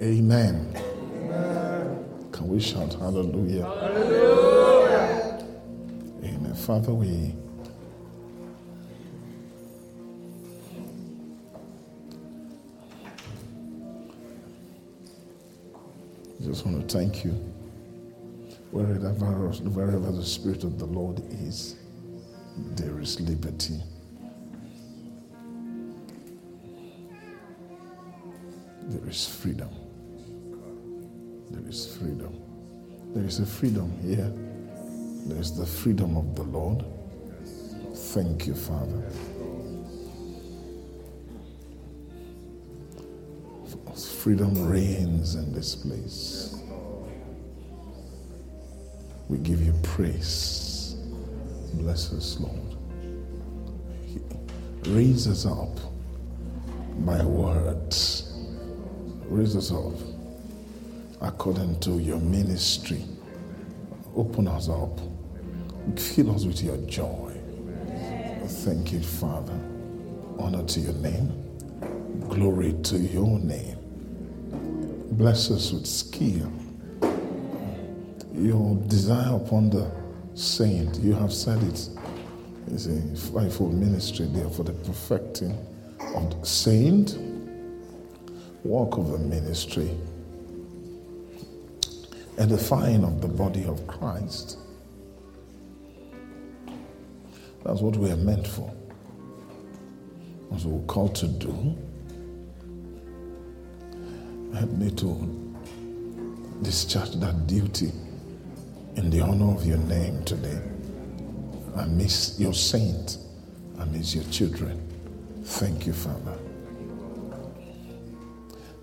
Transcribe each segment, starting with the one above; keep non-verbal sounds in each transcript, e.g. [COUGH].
Amen. Amen. Can we shout hallelujah? hallelujah? Amen. Father, we just want to thank you. Wherever, wherever the Spirit of the Lord is, there is liberty. There is freedom. There is freedom. There is a freedom here. There is the freedom of the Lord. Thank you, Father. Freedom reigns in this place. We give you praise. Bless us, Lord. Raise us up by words. Raise us up according to your ministry. Open us up. Fill us with your joy. Thank you, Father. Honor to your name. Glory to your name. Bless us with skill. Your desire upon the saint, you have said it. It's a fivefold ministry there for the perfecting of the saint, work of the ministry, edifying of the body of Christ. That's what we are meant for. That's what we're called to do. Help me to discharge that duty in the honor of your name today. I miss your saint. I miss your children. Thank you, Father.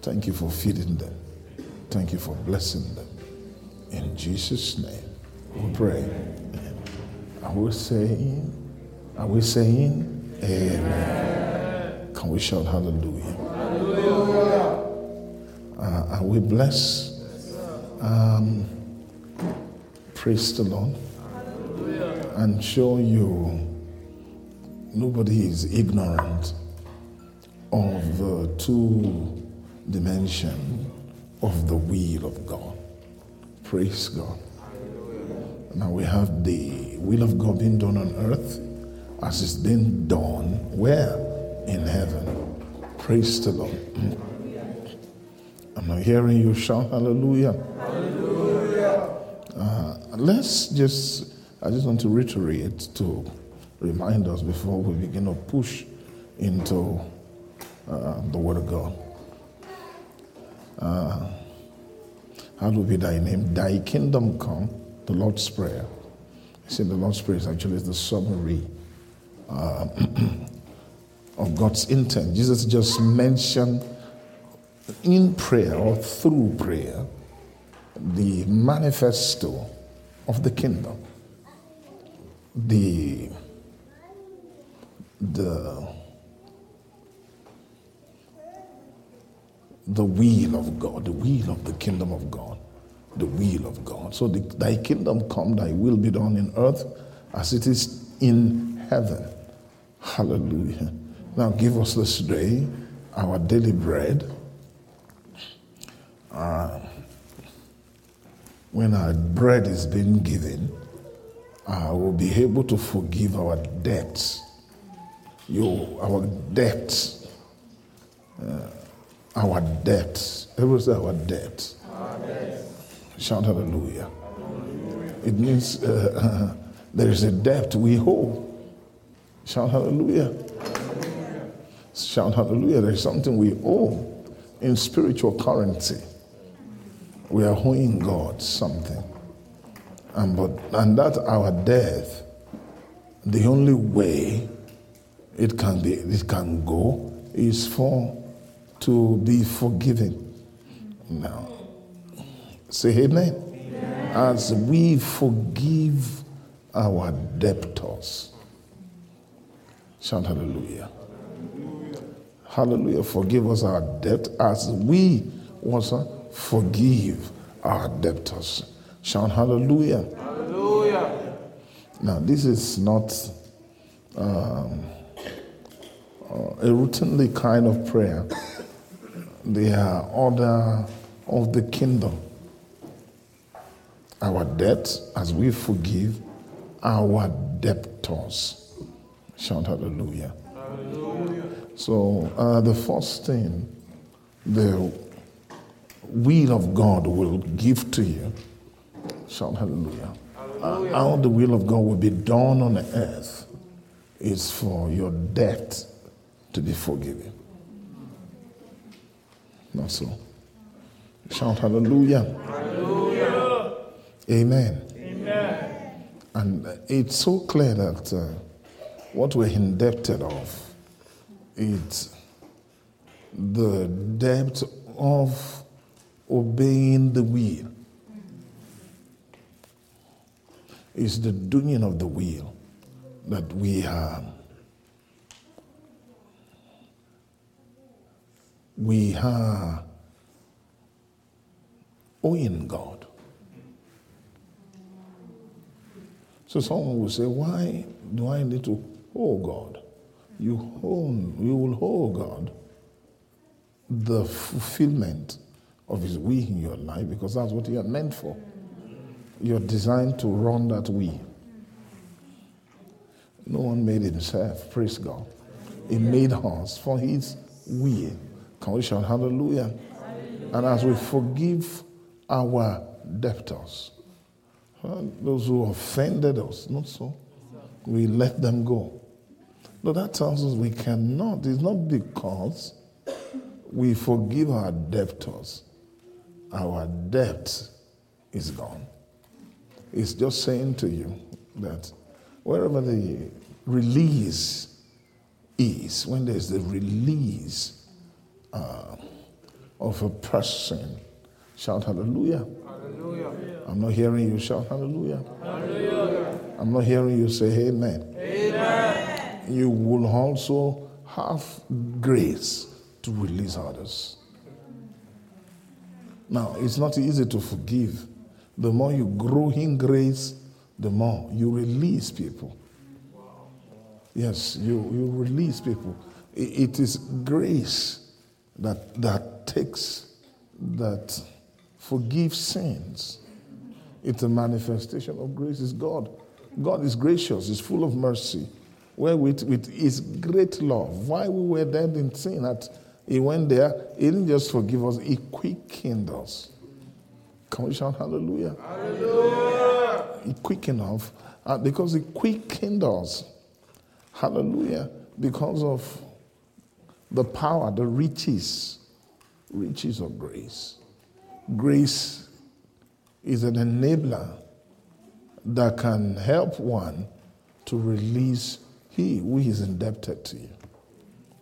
Thank you for feeding them. Thank you for blessing them. In Jesus' name, we pray. Are we saying? Are we saying? Amen. Can we shout hallelujah? Hallelujah. Uh, are we blessed? Um, praise the Lord. And show you nobody is ignorant of the two dimension of the will of God. Praise God. Now we have the will of God being done on earth as it's been done where? In heaven. Praise the Lord. I'm not hearing you shout hallelujah. Hallelujah. Uh, let's just, I just want to reiterate to remind us before we begin to push into uh, the Word of God. Uh, hallowed be thy name, thy kingdom come, the Lord's Prayer. You see, the Lord's Prayer is actually the summary uh, [CLEARS THROAT] of God's intent. Jesus just mentioned in prayer or through prayer the manifesto of the kingdom, the the the will of God, the will of the kingdom of God, the will of God. So the, thy kingdom come, thy will be done in earth as it is in heaven. Hallelujah. Now give us this day our daily bread. Uh, when our bread is being given, I uh, will be able to forgive our debts. You, our debts. Uh, our debts. Everyone say our debts. Shout hallelujah. It means uh, there is a debt we owe. Shout hallelujah. hallelujah. Shout hallelujah. There is something we owe in spiritual currency. We are owing God something. And, but, and that our death, the only way it can be, it can go is for to be forgiven. Now, say amen. amen. As we forgive our debtors. Shout hallelujah. hallelujah. Hallelujah. Forgive us our debt as we also forgive our debtors. Shout hallelujah. Hallelujah. Now, this is not um, uh, a routinely kind of prayer They are order of the kingdom. Our debt as we forgive our debtors. Shout hallelujah. hallelujah. So, uh, the first thing the will of God will give to you, shout hallelujah. hallelujah. Uh, how the will of God will be done on the earth is for your debt to be forgiven. Not so. Shout hallelujah. Hallelujah. Amen. Amen. And it's so clear that uh, what we're indebted of is the debt of obeying the will. It's the doing of the will that we are. We are owing God. So someone will say, Why do I need to owe God? You own, you will hold God the fulfillment of his will in your life because that's what you are meant for. You're designed to run that will. No one made himself, praise God. He made us for his will. Can we shout hallelujah? hallelujah. And as we forgive our debtors, those who offended us, not so, we let them go. No, that tells us we cannot. It's not because we forgive our debtors, our debt is gone. It's just saying to you that wherever the release is, when there's the release uh, of a person, shout hallelujah. Hallelujah. I'm not hearing you shout hallelujah. Hallelujah. I'm not hearing you say amen. Amen. You will also have grace to release others. Now, it's not easy to forgive. The more you grow in grace, the more you release people. Yes, you, you release people. It is grace that, that takes, that forgives sins. It's a manifestation of grace. It's God. God is gracious, He's full of mercy. Where with, with His great love, why we were dead in sin, at he went there, he didn't just forgive us, he quickened us. Can we shout hallelujah? Hallelujah. He quickened us uh, because he quickened us. Hallelujah. Because of the power, the riches, riches of grace. Grace is an enabler that can help one to release he who is indebted to you.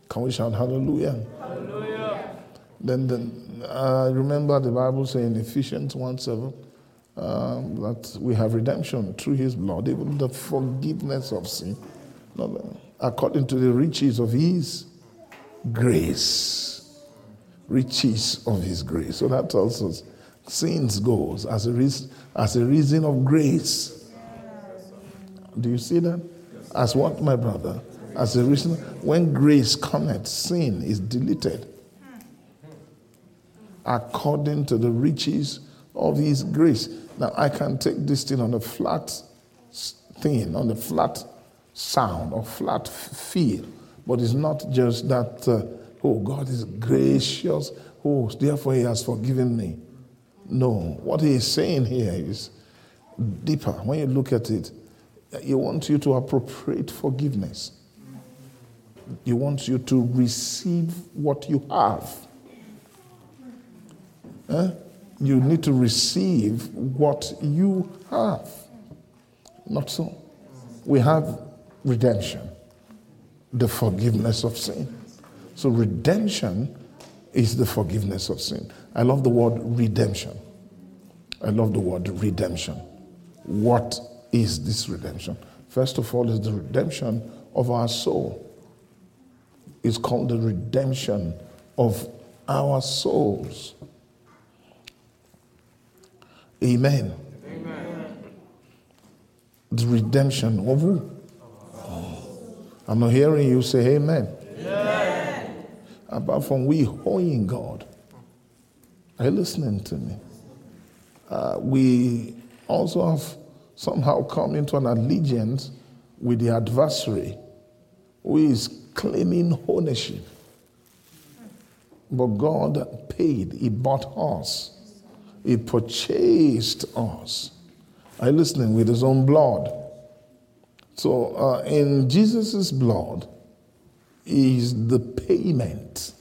Can we shout hallelujah? Hallelujah. Then, then uh, remember the Bible saying in Ephesians 1 7 um, that we have redemption through his blood, even the forgiveness of sin, according to the riches of his grace. Riches of his grace. So that tells us sins goes as a, reason, as a reason of grace. Do you see that? As what, my brother? As a reason, when grace cometh, sin is deleted according to the riches of his grace. Now, I can take this thing on a flat thing, on a flat sound or flat feel, but it's not just that, uh, oh, God is gracious, oh, therefore he has forgiven me. No, what he is saying here is deeper. When you look at it, he wants you to appropriate forgiveness. He wants you to receive what you have. Eh? You need to receive what you have. Not so. We have redemption, the forgiveness of sin. So, redemption is the forgiveness of sin. I love the word redemption. I love the word redemption. What is this redemption? First of all, is the redemption of our soul It's called the redemption of our souls. Amen. Amen. The redemption of who? I'm not hearing you say amen. Apart from we owing God, Are you listening to me? Uh, we also have somehow come into an allegiance with the adversary who is claiming ownership. But God paid, He bought us, He purchased us. Are you listening? With His own blood. So uh, in Jesus' blood is the payment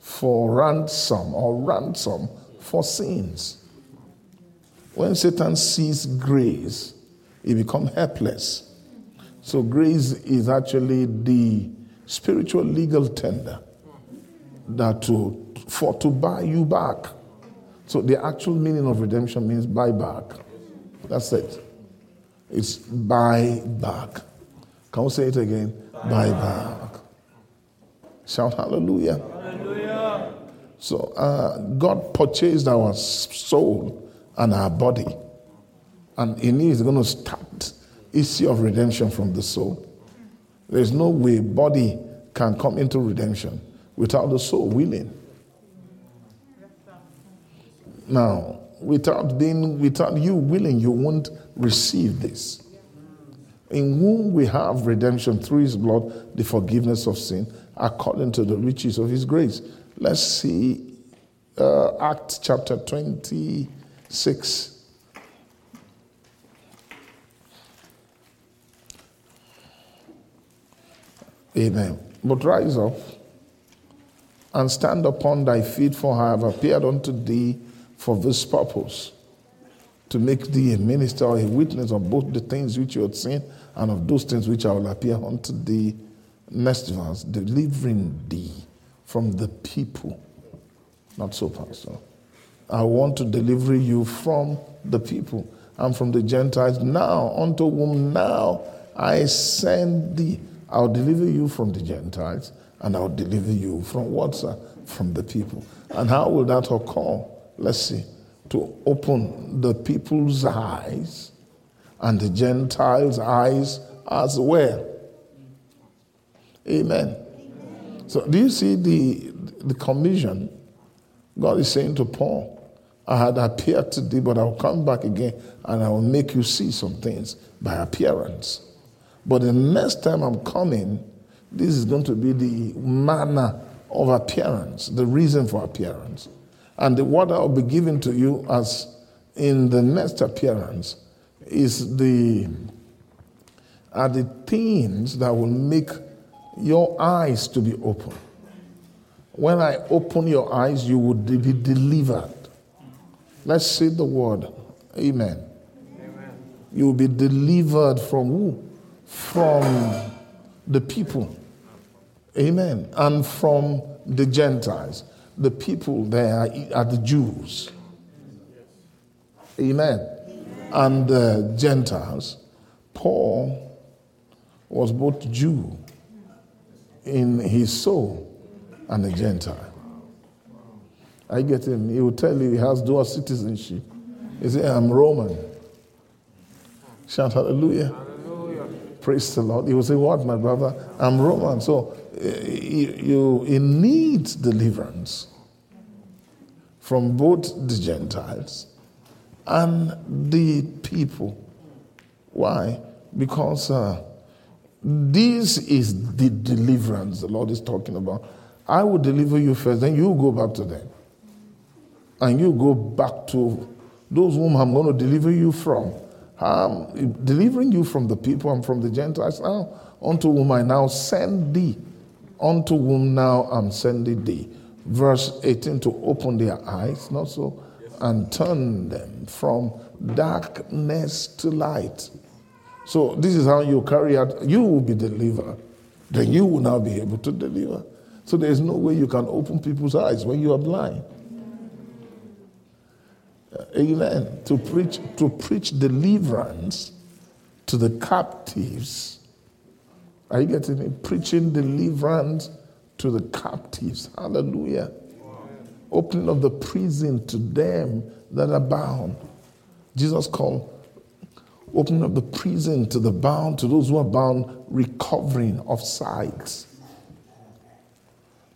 for ransom or ransom for sins. When Satan sees grace, he becomes helpless. So grace is actually the spiritual legal tender that to for to buy you back. So the actual meaning of redemption means buy back. That's it. It's buy back. Can we say it again? Buy back. Shout hallelujah. Hallelujah. So uh, God purchased our soul and our body. And in it is going to start issue of redemption from the soul. There's no way body can come into redemption without the soul willing. Now, without being without you willing, you won't receive this. In whom we have redemption through his blood, the forgiveness of sin, according to the riches of his grace. Let's see uh, Acts chapter 26. Amen. But rise up and stand upon thy feet, for I have appeared unto thee for this purpose to make thee a minister or a witness of both the things which you have seen and of those things which I will appear unto thee. Next verse, delivering thee from the people. Not so, Pastor. I want to deliver you from the people and from the Gentiles now, unto whom now I send thee. I'll deliver you from the Gentiles and I'll deliver you from what, sir? From the people. And how will that occur? Let's see. To open the people's eyes and the Gentiles' eyes as well. Amen. So, do you see the, the commission? God is saying to Paul, I had appeared to thee, but I'll come back again and I will make you see some things by appearance. But the next time I'm coming, this is going to be the manner of appearance, the reason for appearance. And the word I will be giving to you as in the next appearance is the are the things that will make your eyes to be open. When I open your eyes, you will be delivered. Let's say the word. Amen. Amen. You will be delivered from who? From the people. Amen. And from the Gentiles. The people there are the Jews. Amen. Amen. And the Gentiles. Paul was both Jew in his soul and a Gentile. I get him. He will tell you he has dual citizenship. He say, I'm Roman. Shout hallelujah. hallelujah. Praise the Lord. He will say, What, my brother? I'm Roman. So you, you need deliverance from both the Gentiles and the people. Why? Because uh, this is the deliverance the Lord is talking about. I will deliver you first, then you go back to them. And you go back to those whom I'm going to deliver you from. I'm delivering you from the people and from the Gentiles now, unto whom I now send thee unto whom now I'm sending thee. Verse 18 to open their eyes, not so, and turn them from darkness to light. So this is how you carry out, you will be delivered. Then you will now be able to deliver. So there's no way you can open people's eyes when you are blind. Uh, amen. To preach, to preach deliverance to the captives are you getting it? Preaching deliverance to the captives. Hallelujah. Opening of the prison to them that are bound. Jesus called opening up the prison to the bound, to those who are bound, recovering of sight.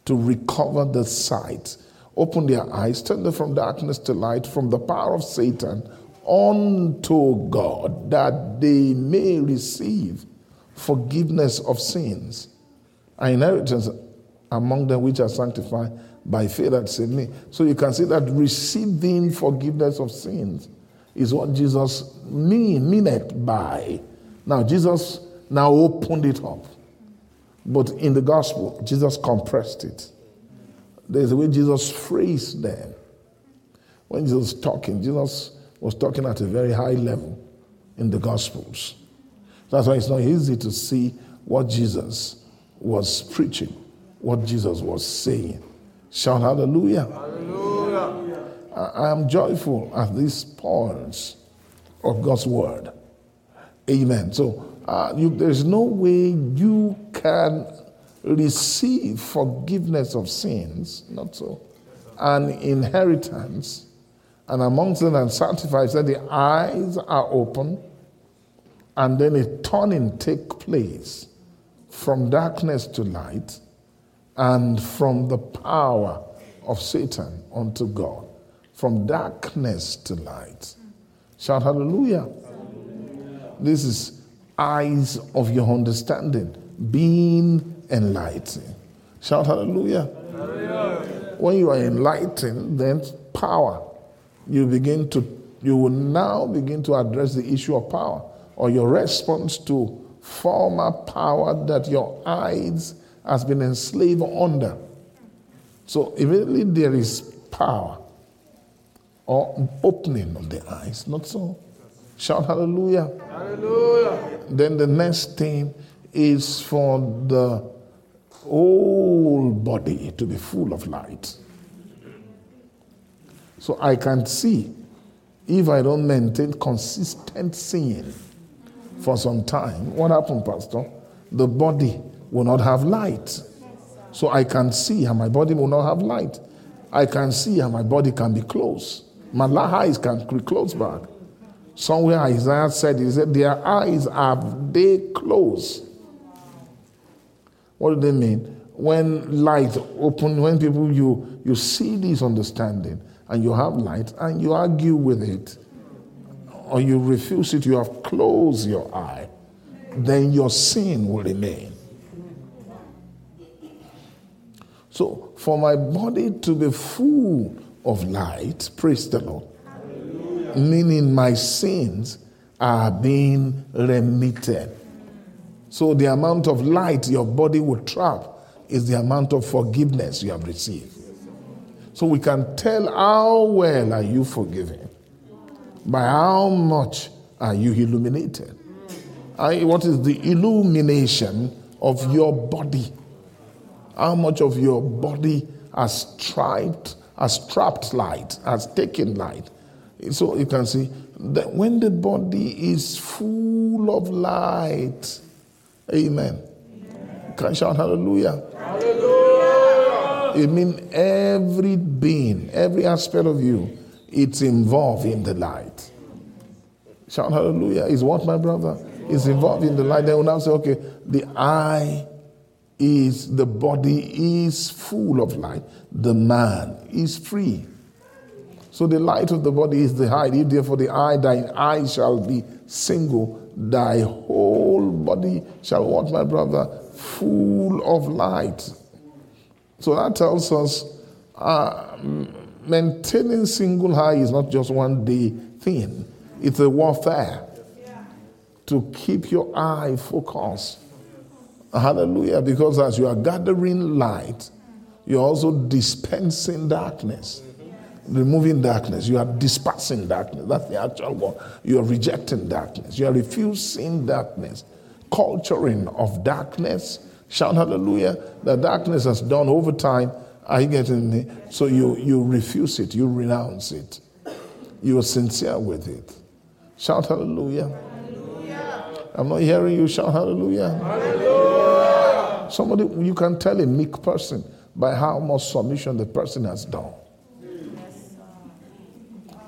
To recover the sight. open their eyes, turn them from darkness to light, from the power of Satan unto God, that they may receive forgiveness of sins, an inheritance among them which are sanctified by faith that saved me. So you can see that receiving forgiveness of sins is what Jesus mean, mean it by. Now Jesus now opened it up. But in the gospel, Jesus compressed it. There's a way Jesus phrased them. When Jesus was talking, Jesus was talking at a very high level in the gospels. That's why it's not easy to see what Jesus was preaching, what Jesus was saying. Shout hallelujah. Hallelujah. I, am joyful at these points of God's word. Amen. So uh, you, there's no way you can receive forgiveness of sins, not so, an inheritance, and amongst them and sanctified, that the eyes are open, and then a turning take place from darkness to light, and from the power of Satan unto God, from darkness to light. Shout hallelujah. This is eyes of your understanding being enlightened. Shout hallelujah. hallelujah. When you are enlightened, then power. You begin to you will now begin to address the issue of power or your response to former power that your eyes has been enslaved under. So immediately there is power or opening of the eyes, not so. Shout hallelujah. Hallelujah. Then the next thing is for the whole body to be full of light. So I can see if I don't maintain consistent seeing for some time, what happened, Pastor? The body will not have light. So I can see how my body will not have light. I can see how my body can be closed. My eyes can be closed back. Somewhere Isaiah said, he said, their eyes are they closed. What do they mean? When light open, when people you you see this understanding and you have light and you argue with it, or you refuse it, you have closed your eye, then your sin will remain. So, for my body to be full of light, praise the Lord, meaning my sins are being remitted. So the amount of light your body will trap is the amount of forgiveness you have received. So we can tell how well are you forgiven by how much are you illuminated. I, what is the illumination of your body? How much of your body has trapped, has trapped light, has taken light, so you can see that when the body is full of light, amen. amen. Can shout hallelujah? Hallelujah. It means every being, every aspect of you, it's involved in the light. Shout hallelujah. Is what, my brother? Is involved in the light. They will now say, okay, the eye is, the body is full of light. The man is free. So the light of the body is the eye. If therefore the eye, thine eye shall be single, thy whole body shall what, my brother? Full of light. So that tells us uh, maintaining single eye is not just one day thing, it's a warfare to keep your eye focused. Hallelujah. Because as you are gathering light, you're also dispensing darkness removing darkness. You are dispersing darkness. That's the actual word. You are rejecting darkness. You are refusing darkness. Culturing of darkness. Shout hallelujah. The darkness has done over time. Are you getting me? So you, you refuse it. You renounce it. You are sincere with it. Shout hallelujah. hallelujah. I'm not hearing you shout hallelujah. hallelujah. Somebody, you can tell a meek person by how much submission the person has done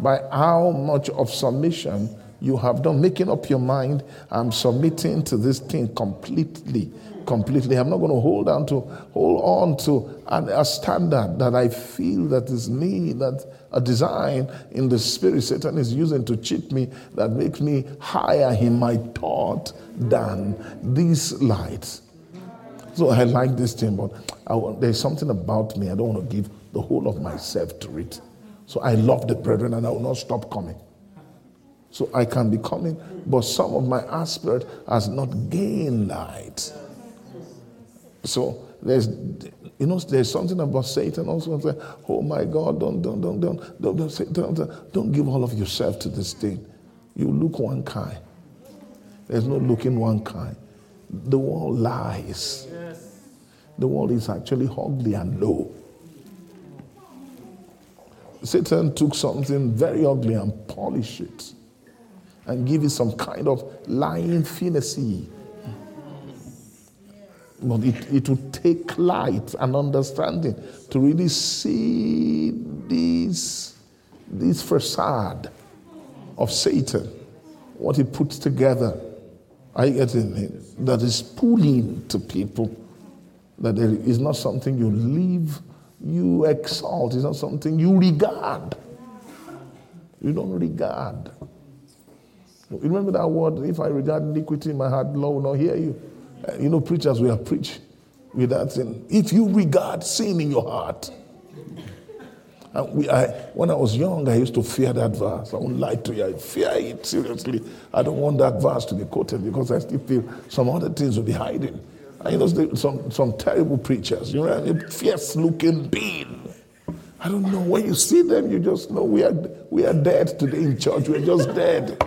by how much of submission you have done, making up your mind, I'm submitting to this thing completely, completely. I'm not going to hold on to hold on to an, a standard that I feel that is me, that a design in the spirit Satan is using to cheat me that makes me higher in my thought than these lights. So I like this thing, but there's something about me. I don't want to give the whole of myself to it. So I love the brethren and I will not stop coming. So I can be coming, but some of my aspirate has not gained light. So there's you know there's something about Satan also say, oh my God, don't don't don't don't don't don't, don't, don't, don't give all of yourself to this thing. You look one kind. There's no looking one kind. The world lies. The world is actually ugly and low. Satan took something very ugly and polished it and give it some kind of lying fantasy. But it, it will take light and understanding to really see this, this facade of Satan, what he puts together. I get it, that is pulling to people, that there is not something you live, you exalt, it's not something you regard. You don't regard. You remember that word, if I regard iniquity in my heart, Lord will not hear you. Uh, you know, preachers, we have preached with that thing. If you regard sin in your heart, and we, I, when I was young, I used to fear that verse. I won't lie to you. I fear it seriously. I don't want that verse to be quoted because I still feel some other things will be hiding. I know some, some terrible preachers, you know, a fierce looking being. I don't know. When you see them, you just know we are, we are dead today in church. We're just dead.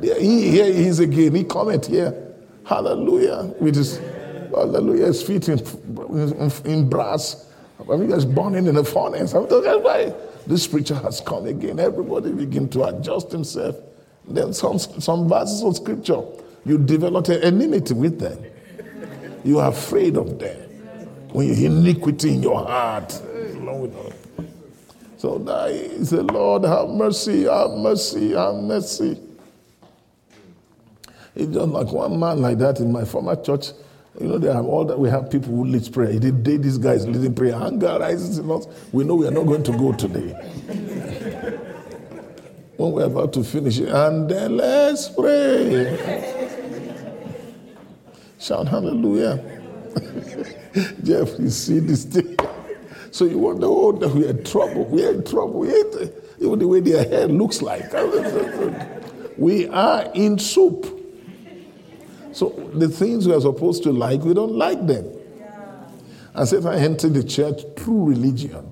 He, here he is again. He comment here. Hallelujah. With his, hallelujah, his feet in, in, in brass. I mean, he's burning in the furnace. I mean, that's why this preacher has come again. Everybody begin to adjust himself. Then some, some verses of scripture, you develop an enmity with them. You are afraid of them. When you iniquity in your heart. So now he said, Lord, have mercy, have mercy, have mercy. It's just like one man like that in my former church. You know, they have all that we have people who lead prayer. He did this guy is leading prayer. Anger rises in us. We know we are not going to go today. [LAUGHS] when we're about to finish and then let's pray. Shout hallelujah. [LAUGHS] Jeff, you see this thing. [LAUGHS] So you wonder, oh, that we're in trouble. We're in trouble. Even the way their hair looks like. [LAUGHS] We are in soup. So the things we are supposed to like, we don't like them. And Satan entered the church through religion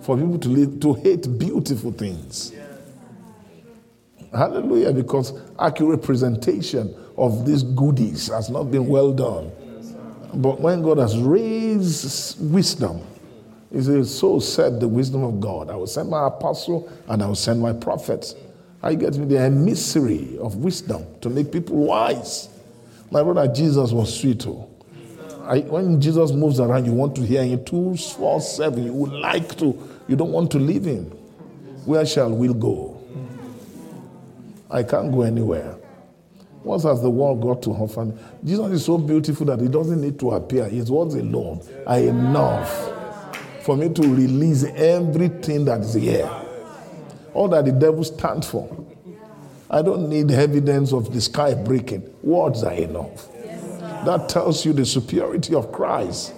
for people to live, to hate beautiful things. Hallelujah, because accurate presentation of these goodies has not been well done. But when God has raised wisdom, He says, So said the wisdom of God. I will send my apostle and I will send my prophets. I get me the emissary of wisdom to make people wise. My brother, Jesus was sweet. Oh. I, when Jesus moves around, you want to hear him. 2 4 7, you would like to, you don't want to leave him. Where shall we go? I can't go anywhere. What has the world got to offer me? Jesus is so beautiful that he doesn't need to appear. His words alone are enough for me to release everything that is here. All that the devil stands for. I don't need evidence of the sky breaking. Words are enough. that tells you the superiority of Christ.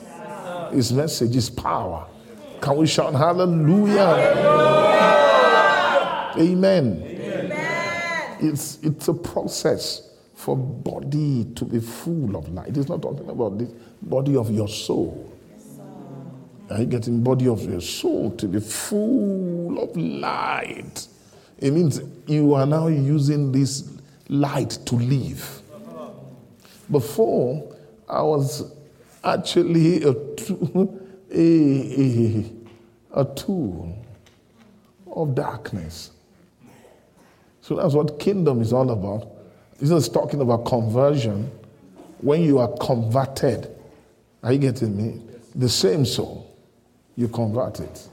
His message is power. Can we shout hallelujah? hallelujah. Amen. Amen. It's, it's a process for body to be full of light. It's not talking about the body of your soul. Are you getting body of your soul to be full of light? It means you are now using this light to live. Before, I was actually a, [LAUGHS] a, a, a tool of darkness. So that's what kingdom is all about. Jesus is talking about conversion. When you are converted, are you getting me? The same soul, you convert it.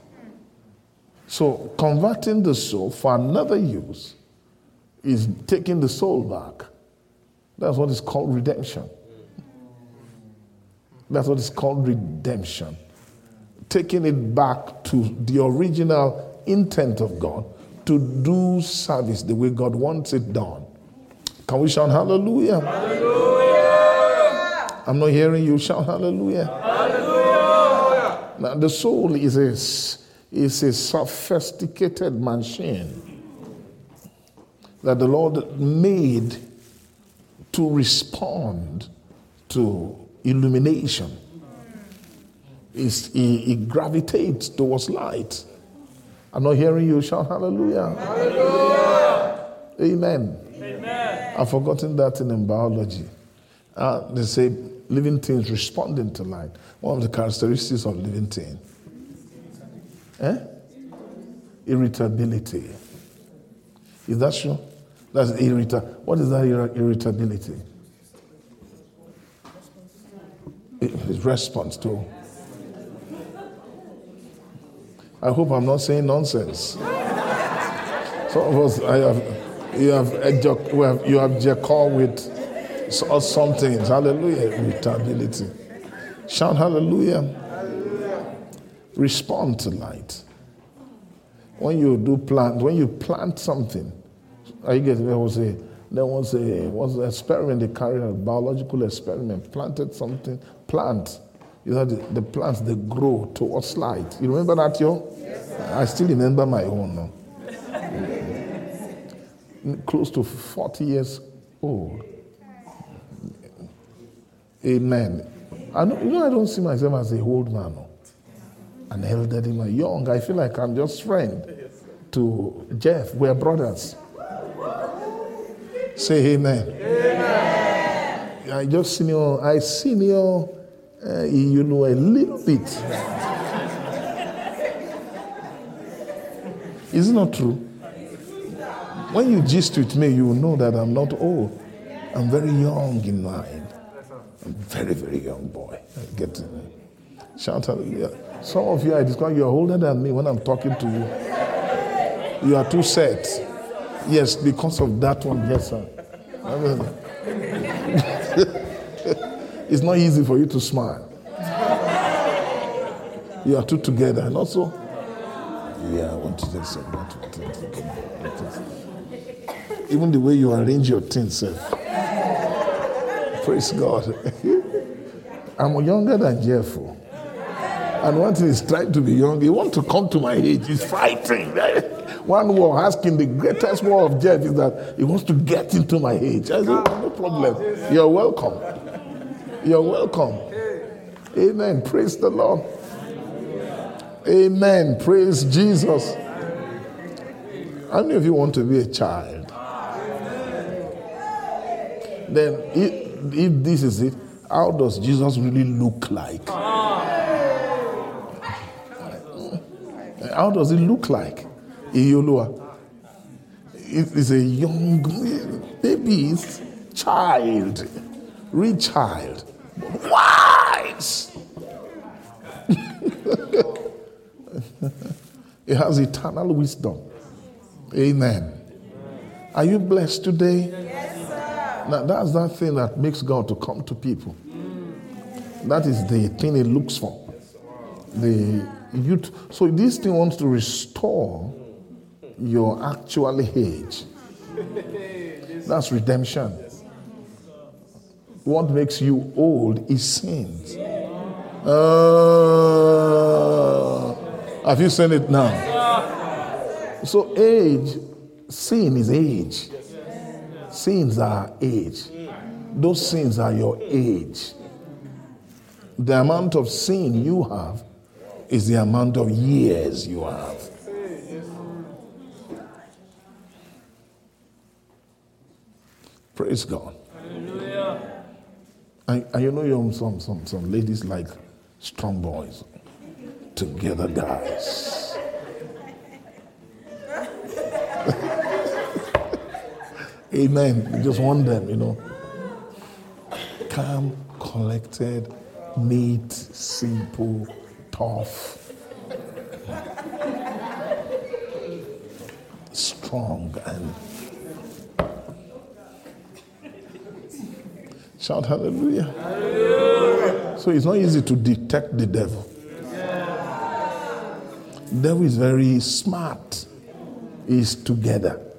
So, converting the soul for another use is taking the soul back. That's what is called redemption. That's what is called redemption. Taking it back to the original intent of God to do service the way God wants it done. Can we shout hallelujah? Hallelujah. I'm not hearing you shout hallelujah. Hallelujah. Now, the soul is a, is a sophisticated machine that the Lord made to respond to illumination. Mm. It, it gravitates towards light. I'm not hearing you shout hallelujah. Hallelujah. Amen. I've forgotten that in biology. Uh, they say living things responding to light. One of the characteristics of living thing. Eh? Irritability. Is that true? That's irrita. What is that irritability? His response to I hope I'm not saying nonsense. Some of us, I have, you have, you have jackal with some things. Hallelujah. Irritability. Shout hallelujah. hallelujah. Respond to light. When you do plant, when you plant something, are you getting? There was a there was a was an experiment they carried a biological experiment, planted something, plant you know, the, the plants, they grow towards light. You remember that, yo? Yes, I still remember my own now. Close to 40 years old. Amen. I know, you know, I don't see myself as a old man, no. an elderly man, young. I feel like I'm just friend to Jeff. We're brothers. Say amen. amen. I just senior, I senior uh, you know a little bit. Is it not true? When you gist with me, you know that I'm not old. I'm very young in mind. I'm very, very young boy. I get to shout hallelujah. Some of you, I describe you are older than me when I'm talking to you. You are too set. Yes, because of that one, yes, sir. [LAUGHS] It's not easy for you to smile. You are two together. And also, yeah, I want to tell something. Even the way you arrange your things, sir. Praise God. [LAUGHS] I'm younger than Jeff. Oh. And once he's trying to be young. He wants to come to my age. He's fighting. [LAUGHS] One war asking the greatest war of Jeff is that he wants to get into my age. I said, no problem. You're welcome. You're welcome. Amen. Praise the Lord. Amen. Praise Jesus. How many of you want to be a child? Then, if, if this is it, how does Jesus really look like? How does it look like? Iyolua. It is a young baby, child, real child wise. [LAUGHS] it has eternal wisdom. Amen. Are you blessed today? Yes. Now, that's that thing that makes God to come to people. That is the thing He looks for. The youth. So this thing wants to restore your actual age. That's redemption what makes you old is sins. Uh, have you seen it now? So, age, sin is age. Sins are age. Those sins are your age. The amount of sin you have is the amount of years you have. Praise God. And, and you know, you some, some, some ladies like strong boys, together guys. Amen. You just want them, you know. Calm, collected, neat, simple, tough, strong, and shout hallelujah. hallelujah. So it's not easy to detect the devil. Yeah. The devil is very smart. Is together.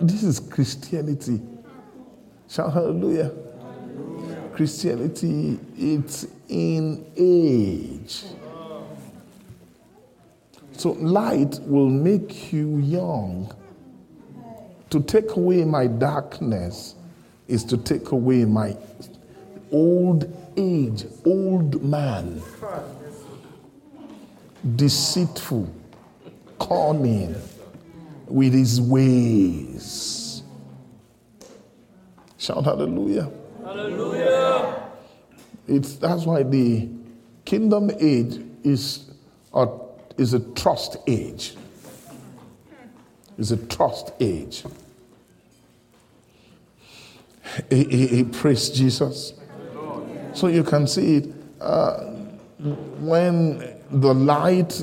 This is Christianity. Shout hallelujah. Christianity, it's in age. So light will make you young. To take away my darkness is to take away my old age, old man, deceitful, cunning with his ways. Shout hallelujah. Hallelujah. It's, that's why the kingdom age is a, is a trust age. It's a trust age. He, he, he praised Jesus. So you can see it uh, when the light,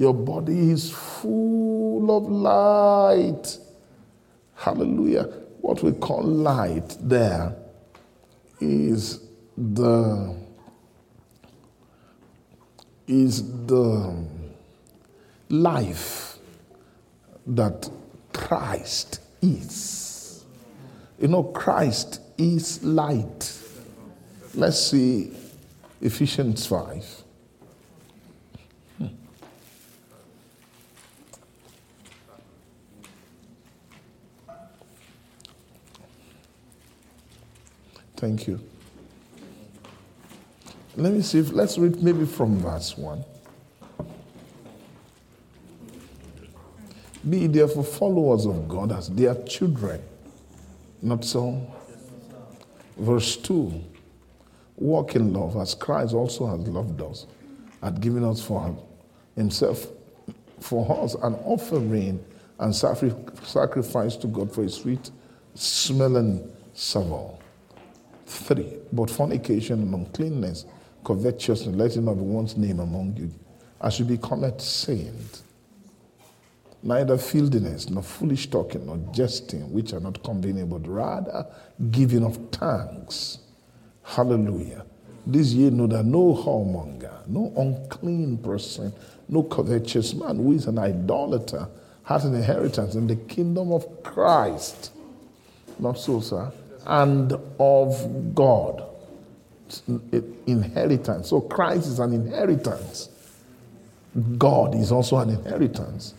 your body is full of light. Hallelujah. What we call light there is the is the life that Christ is. You know, Christ is light. Let's see Ephesians 5. Hmm. Thank you. Let me see if, let's read maybe from verse 1. Be therefore followers of God as their children. Not so? Verse 2 Walk in love as Christ also has loved us, had given us for himself, for us, an offering and sacrifice to God for a sweet smelling savour. Three, but fornication and uncleanness covetousness, let it not be one's name among you. As you become saint, neither filthiness, nor foolish talking, nor jesting, which are not convenient, but rather giving of thanks. Hallelujah. This ye know that no whoremonger, no unclean person, no covetous man who is an idolater has an inheritance in the kingdom of Christ. Not so, sir. And of God inheritance. So Christ is an inheritance. God is also an inheritance.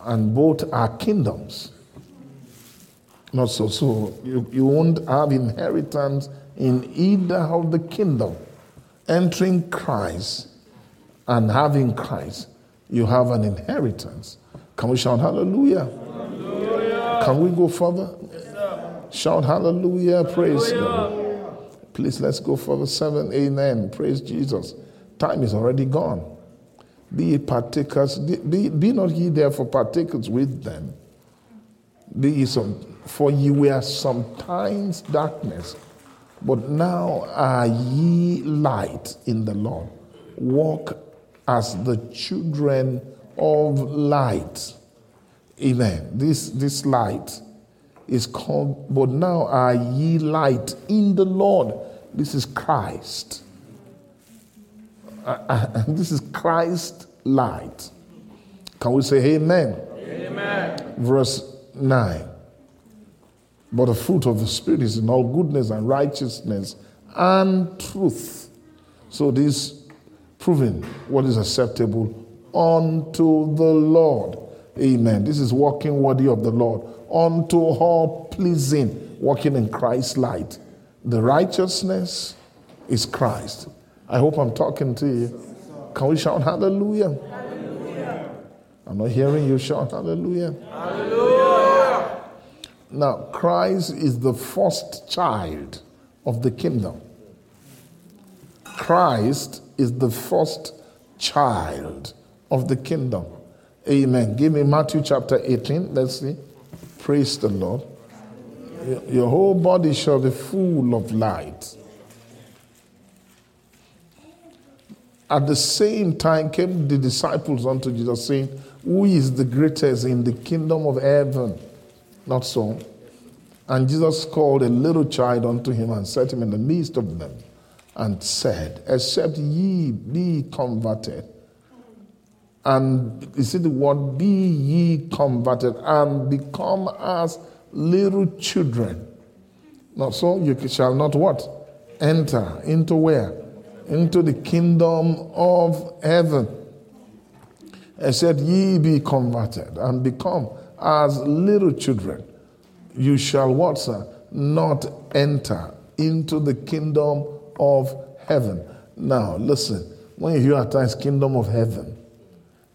And both are kingdoms. Not so. So you, you won't have inheritance in either of the kingdom. Entering Christ and having Christ, you have an inheritance. Can we shout hallelujah? hallelujah. Can we go further? Shout hallelujah, praise hallelujah. God. Please let's go for the seven. Amen. Praise Jesus. Time is already gone. Be partakers. Be, be not ye therefore partakers with them. Be ye some, for ye were sometimes darkness, but now are ye light in the Lord. Walk as the children of light. Amen. This, this light is called, but now are ye light in the Lord. This is Christ. Uh, uh, this is Christ light. Can we say amen? Amen. Verse 9. But the fruit of the Spirit is in all goodness and righteousness and truth. So this proving what is acceptable unto the Lord. Amen. This is walking worthy of the Lord unto all pleasing, walking in Christ's light. The righteousness is Christ. I hope I'm talking to you. Can we shout hallelujah? hallelujah. I'm not hearing you shout hallelujah. Hallelujah. Now, Christ is the first child of the kingdom. Christ is the first child of the kingdom. Amen. Give me Matthew chapter 18. Let's see. Praise the Lord. Your whole body shall be full of light. At the same time came the disciples unto Jesus, saying, Who is the greatest in the kingdom of heaven? Not so. And Jesus called a little child unto him and set him in the midst of them and said, Except ye be converted. And you see the word, be ye converted and become as little children. Now, so you shall not what? Enter into where? Into the kingdom of heaven. Except ye be converted and become as little children. You shall what, sir? Not enter into the kingdom of heaven. Now, listen, when you hear at times kingdom of heaven,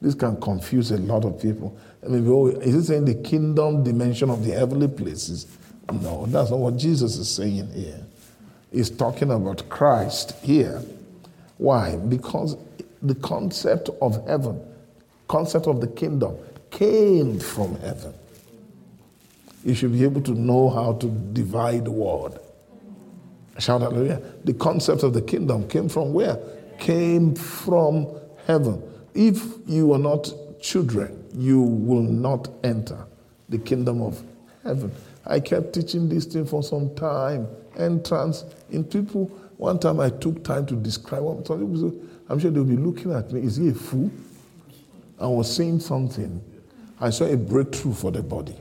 this can confuse a lot of people. I mean, is it saying the kingdom dimension of the heavenly places? No, that's not what Jesus is saying here. He's talking about Christ here. Why? Because the concept of heaven, concept of the kingdom, came from heaven. You should be able to know how to divide the word. Shout hallelujah. The concept of the kingdom came from where? Came from heaven. If you are not children, you will not enter the kingdom of heaven. I kept teaching this thing for some time. Entrance in people. One time I took time to describe what I'm sure they'll be looking at me. Is he a fool? I was saying something. I saw a breakthrough for the body.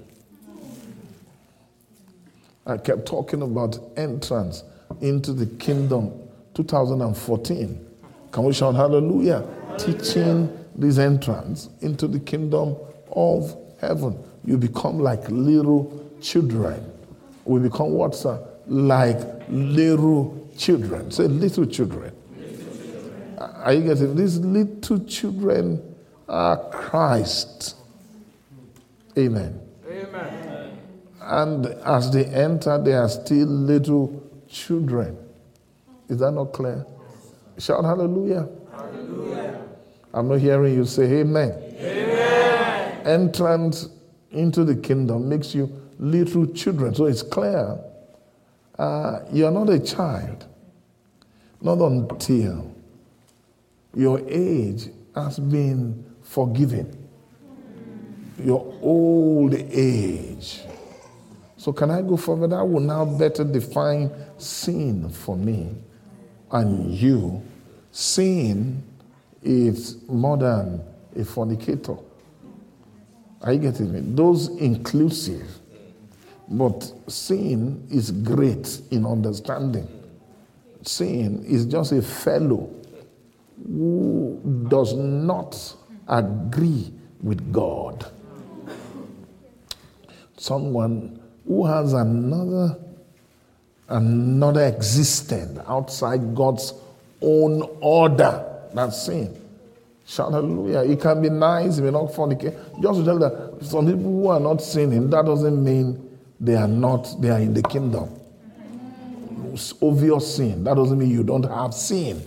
I kept talking about entrance into the kingdom 2014. Can we shout hallelujah? Teaching this entrance into the kingdom of heaven. You become like little children. We become what, sir? Like little children. Say little children. Are you getting these little children are Christ? Amen. Amen. And as they enter, they are still little children. Is that not clear? Shout hallelujah. Hallelujah. I'm not hearing you say amen. Amen. Entrance into the kingdom makes you little children. So it's clear uh, you're not a child. Not until your age has been forgiven. Your old age. So, can I go further? That will now better define sin for me and you. Sin is more than a fornicator. Are you getting me? Those inclusive. But sin is great in understanding. Sin is just a fellow who does not agree with God. Someone who has another another existence outside God's own order. That's sin. Shout hallelujah. It can be nice, it may not fornicate. Just to tell that some people who are not sinning, that doesn't mean they are not, they are in the kingdom. It's obvious sin. That doesn't mean you don't have sin.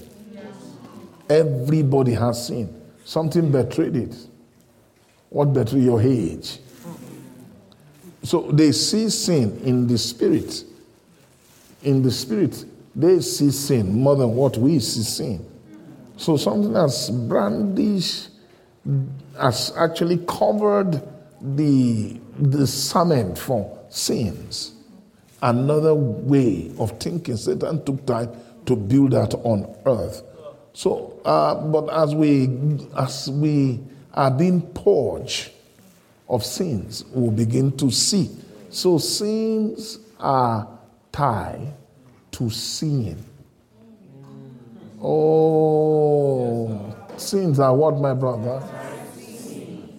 Everybody has sin. Something betrayed it. What betrayed your age? So they see sin in the spirit. In the spirit, they see sin more than what we see sin. So something that's brandish has actually covered the, the cement for sins. Another way of thinking. Satan took time to build that on earth. So, uh, but as we as we are being purged of sins, we will begin to see. So sins are tied to sin. Oh, sins are what, my brother?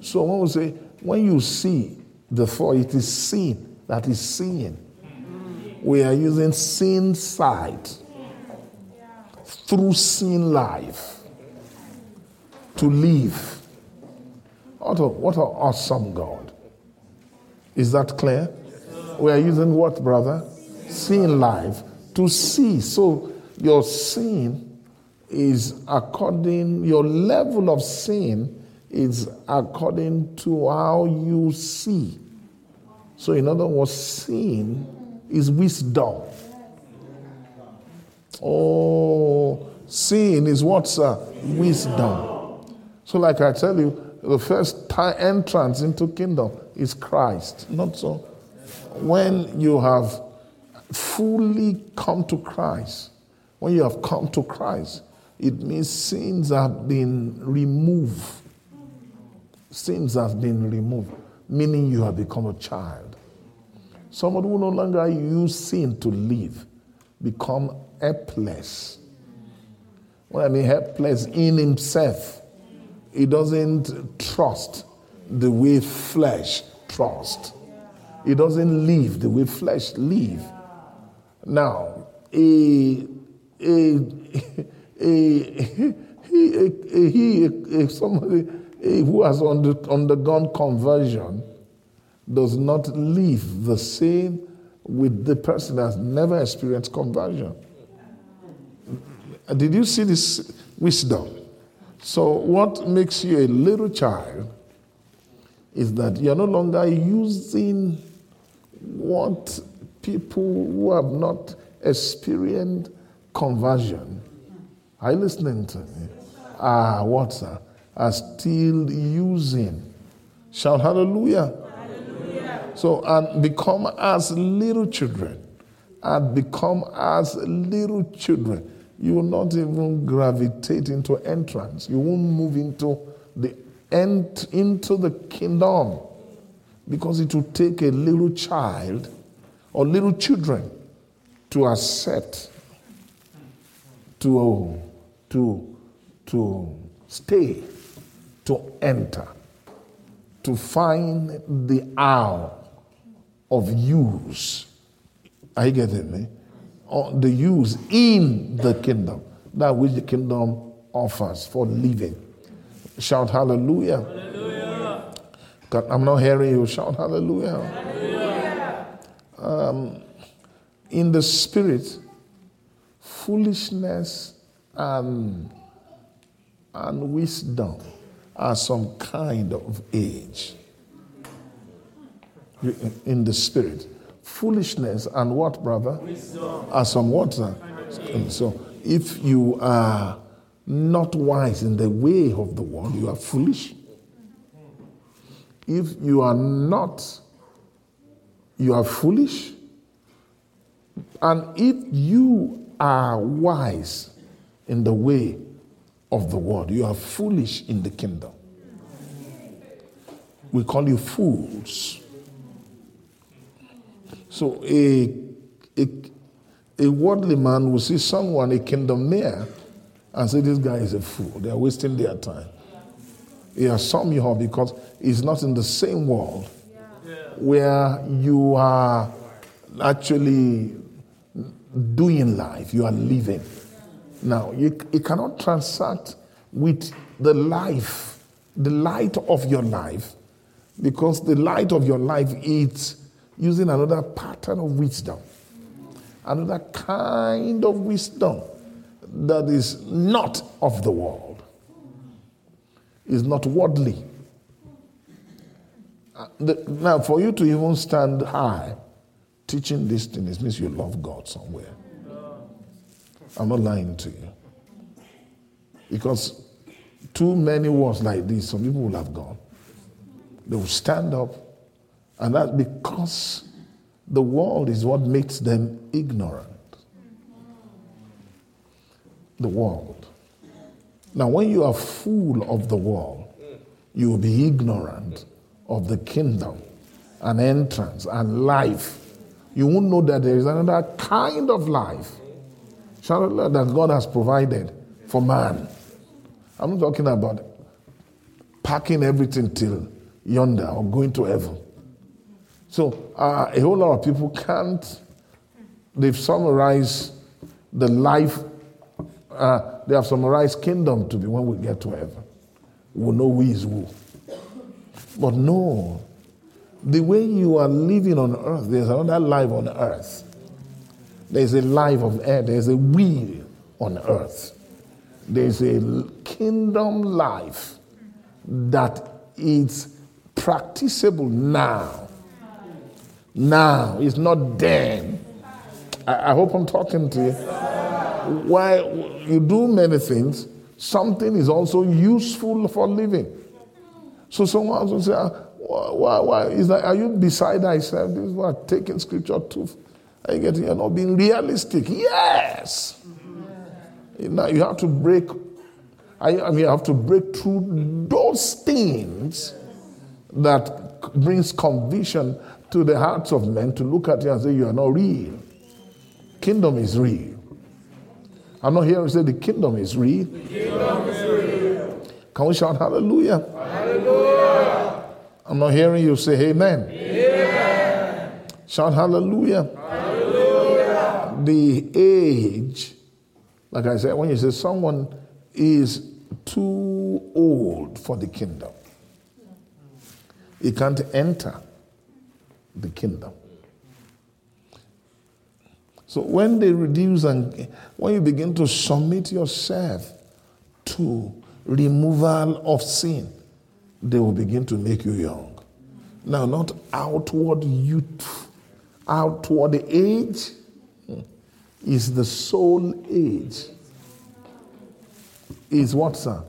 So when we say, when you see the thought, it is sin that is seeing. We are using sin sight through sin life to live. What, a, what an awesome God. Is that clear? We are using what, brother? Sin life to see. So your sin is according, your level of sin is according to how you see. So, in other words, sin is wisdom. Oh, sin is what's uh, wisdom. So, like I tell you, the first entrance into kingdom is Christ, not so When you have fully come to Christ, when you have come to Christ, it means sins have been removed. Sins have been removed, meaning you have become a child. Someone who no longer use sin to live become helpless. When I mean helpless in himself, he doesn't trust the way flesh trusts. He doesn't live the way flesh live. Now, a, a, [LAUGHS] a, a, he, a, somebody who has undergone conversion does not live the same with the person that has never experienced conversion. Did you see this wisdom? So, what makes you a little child is that you're no longer using what people who have not experienced conversion are you listening to me? Ah, what, sir? Are still using. Shout hallelujah. hallelujah. So, and become as little children. And become as little children. You will not even gravitate into entrance. You won't move into the end, into the kingdom. Because it will take a little child or little children to accept, to, to, to stay, to enter, to find the hour of use. Are you getting me? Or the use in the kingdom, that which the kingdom offers for living. Shout hallelujah. hallelujah. God, I'm not hearing you. Shout hallelujah. hallelujah. Um, in the spirit, foolishness and, and wisdom are some kind of age. In the spirit. Foolishness and what, brother? Wisdom. Are some what? So if you are not wise in the way of the world, you are foolish. If you are not, you are foolish. And if you are wise in the way of the world, you are foolish in the kingdom. We call you fools. So a, a, a worldly man will see someone, a kingdom mayor, and say, This guy is a fool. They are wasting their time. Yeah, some you have because it's not in the same world where you are actually doing life, you are living. Now, you, you cannot transact with the life, the light of your life, because the light of your life is using another pattern of wisdom, another kind of wisdom that is not of the world, is not worldly. Uh, now, for you to even stand high teaching these things means you love God somewhere. I'm not lying to you. Because too many words like this, some people will have gone. They will stand up, and that's because the world is what makes them ignorant the world. Now, when you are full of the world, you will be ignorant of the kingdom and entrance and life. You won't know that there is another kind of life that God has provided for man. I'm not talking about packing everything till yonder or going to heaven. So, uh, a whole lot of people can't, they've summarized the life uh, they have summarized kingdom to be when we get to heaven. We'll know who is who. But no, the way you are living on earth, there's another life on earth. There's a life of air, there's a will on earth. There's a kingdom life that is practicable now. Now, it's not then. I, I hope I'm talking to you. Why you do many things, something is also useful for living. So someone will say, ah, Why, why? Is that, are you beside thyself? This is what taking scripture too. Are you getting? You're not being realistic. Yes. Now you have to break. I, I mean, you have to break through those things that brings conviction to the hearts of men to look at you and say you are not real. Kingdom is real. I'm not here to say the kingdom is real. The kingdom is real. Can we shout hallelujah? Hallelujah. I'm not hearing you say amen. Amen. Shout hallelujah. Hallelujah. The age, like I said, when you say someone is too old for the kingdom, he can't enter the kingdom. So when they reduce and when you begin to submit yourself to removal of sin, they will begin to make you young. Now, not outward youth, outward age is the soul age. Is what, sir?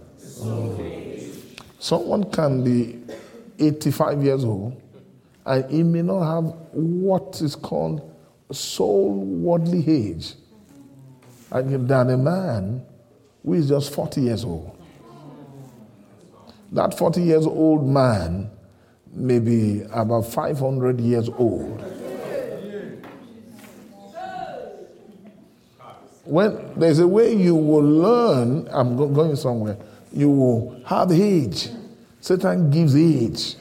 Someone can be 85 years old and he may not have what is called soul worldly age And than a man who is just 40 years old. That 40 years old man may be about 500 years old. When there's a way you will learn, I'm going somewhere, you will have age. Satan gives age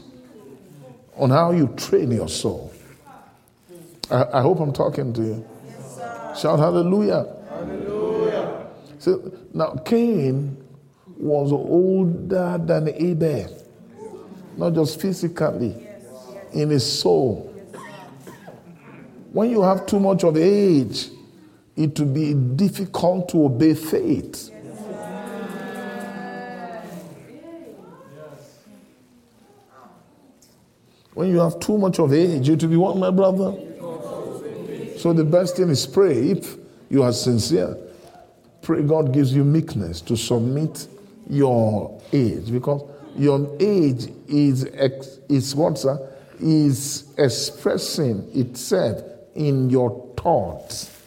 on how you train your soul. I, I hope I'm talking to you. Yes, Shout hallelujah. Hallelujah. So now Cain was older than Abel, not just physically, in his soul. When you have too much of age, it will be difficult to obey faith. When you have too much of age, it will be what, my brother? So the best thing is pray. If you are sincere, pray God gives you meekness to submit your age because your age is ex, is what sir, is expressing itself in your thoughts.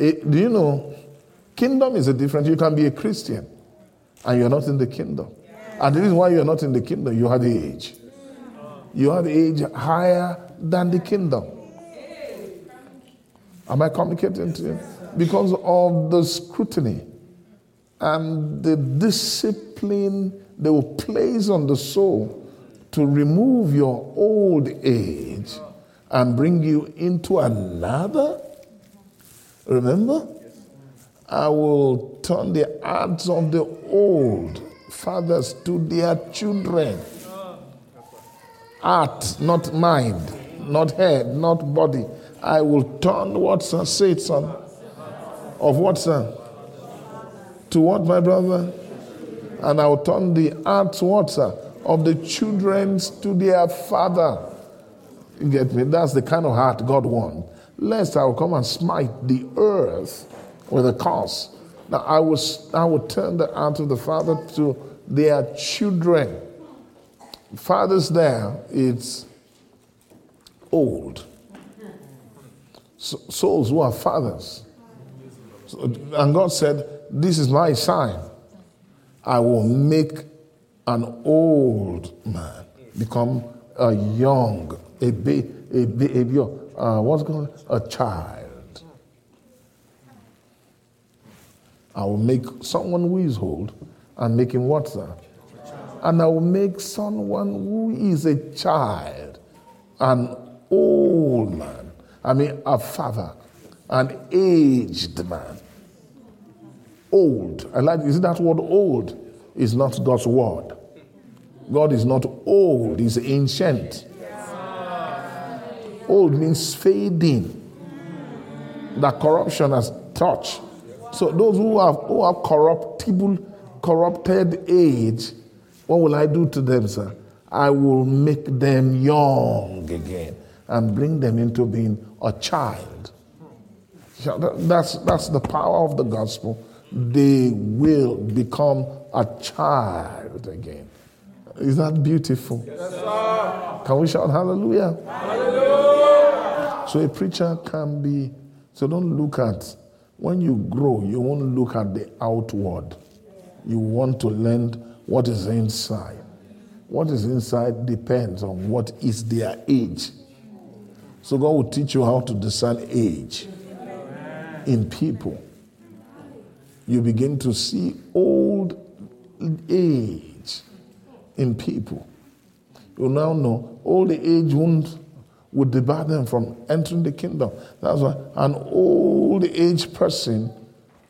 It, do you know? Kingdom is a different. You can be a Christian and you're not in the kingdom. And the reason why you're not in the kingdom, you the age you have age higher than the kingdom. Am I communicating to you? Because of the scrutiny and the discipline they will place on the soul to remove your old age and bring you into another. Remember? I will turn the hearts of the old fathers to their children Heart, not mind, not head, not body. I will turn what, son? Say it, son. Of what, son? To what, my brother? And I will turn the hearts, what, sir? Of the children to their father. You get me? That's the kind of heart God wants. Lest I will come and smite the earth with a curse. Now I will, I will turn the heart of the father to their children fathers there, it's old. souls who are fathers. So, and God said, This is my sign. I will make an old man become a young, a baby, a baby, uh, what's called a child. I will make someone who is old and make him what, sir? and I will make someone who is a child, an old man, I mean, a father, an aged man. Old. I like, is that word old? Is not God's word. God is not old, He's ancient. Old means fading. That corruption has touched. So those who have who have corruptible, corrupted age what will I do to them, sir? I will make them young again and bring them into being a child. That's, that's the power of the gospel they will become a child again. Is that beautiful? Yes, Can we shout hallelujah? Hallelujah! So a preacher can be, so don't look at, when you grow, you won't look at the outward. You want to learn what is inside. What is inside depends on what is their age. So God will teach you how to discern age in people. You begin to see old age in people. You now know old age won't would debar them from entering the kingdom. That's why an old age person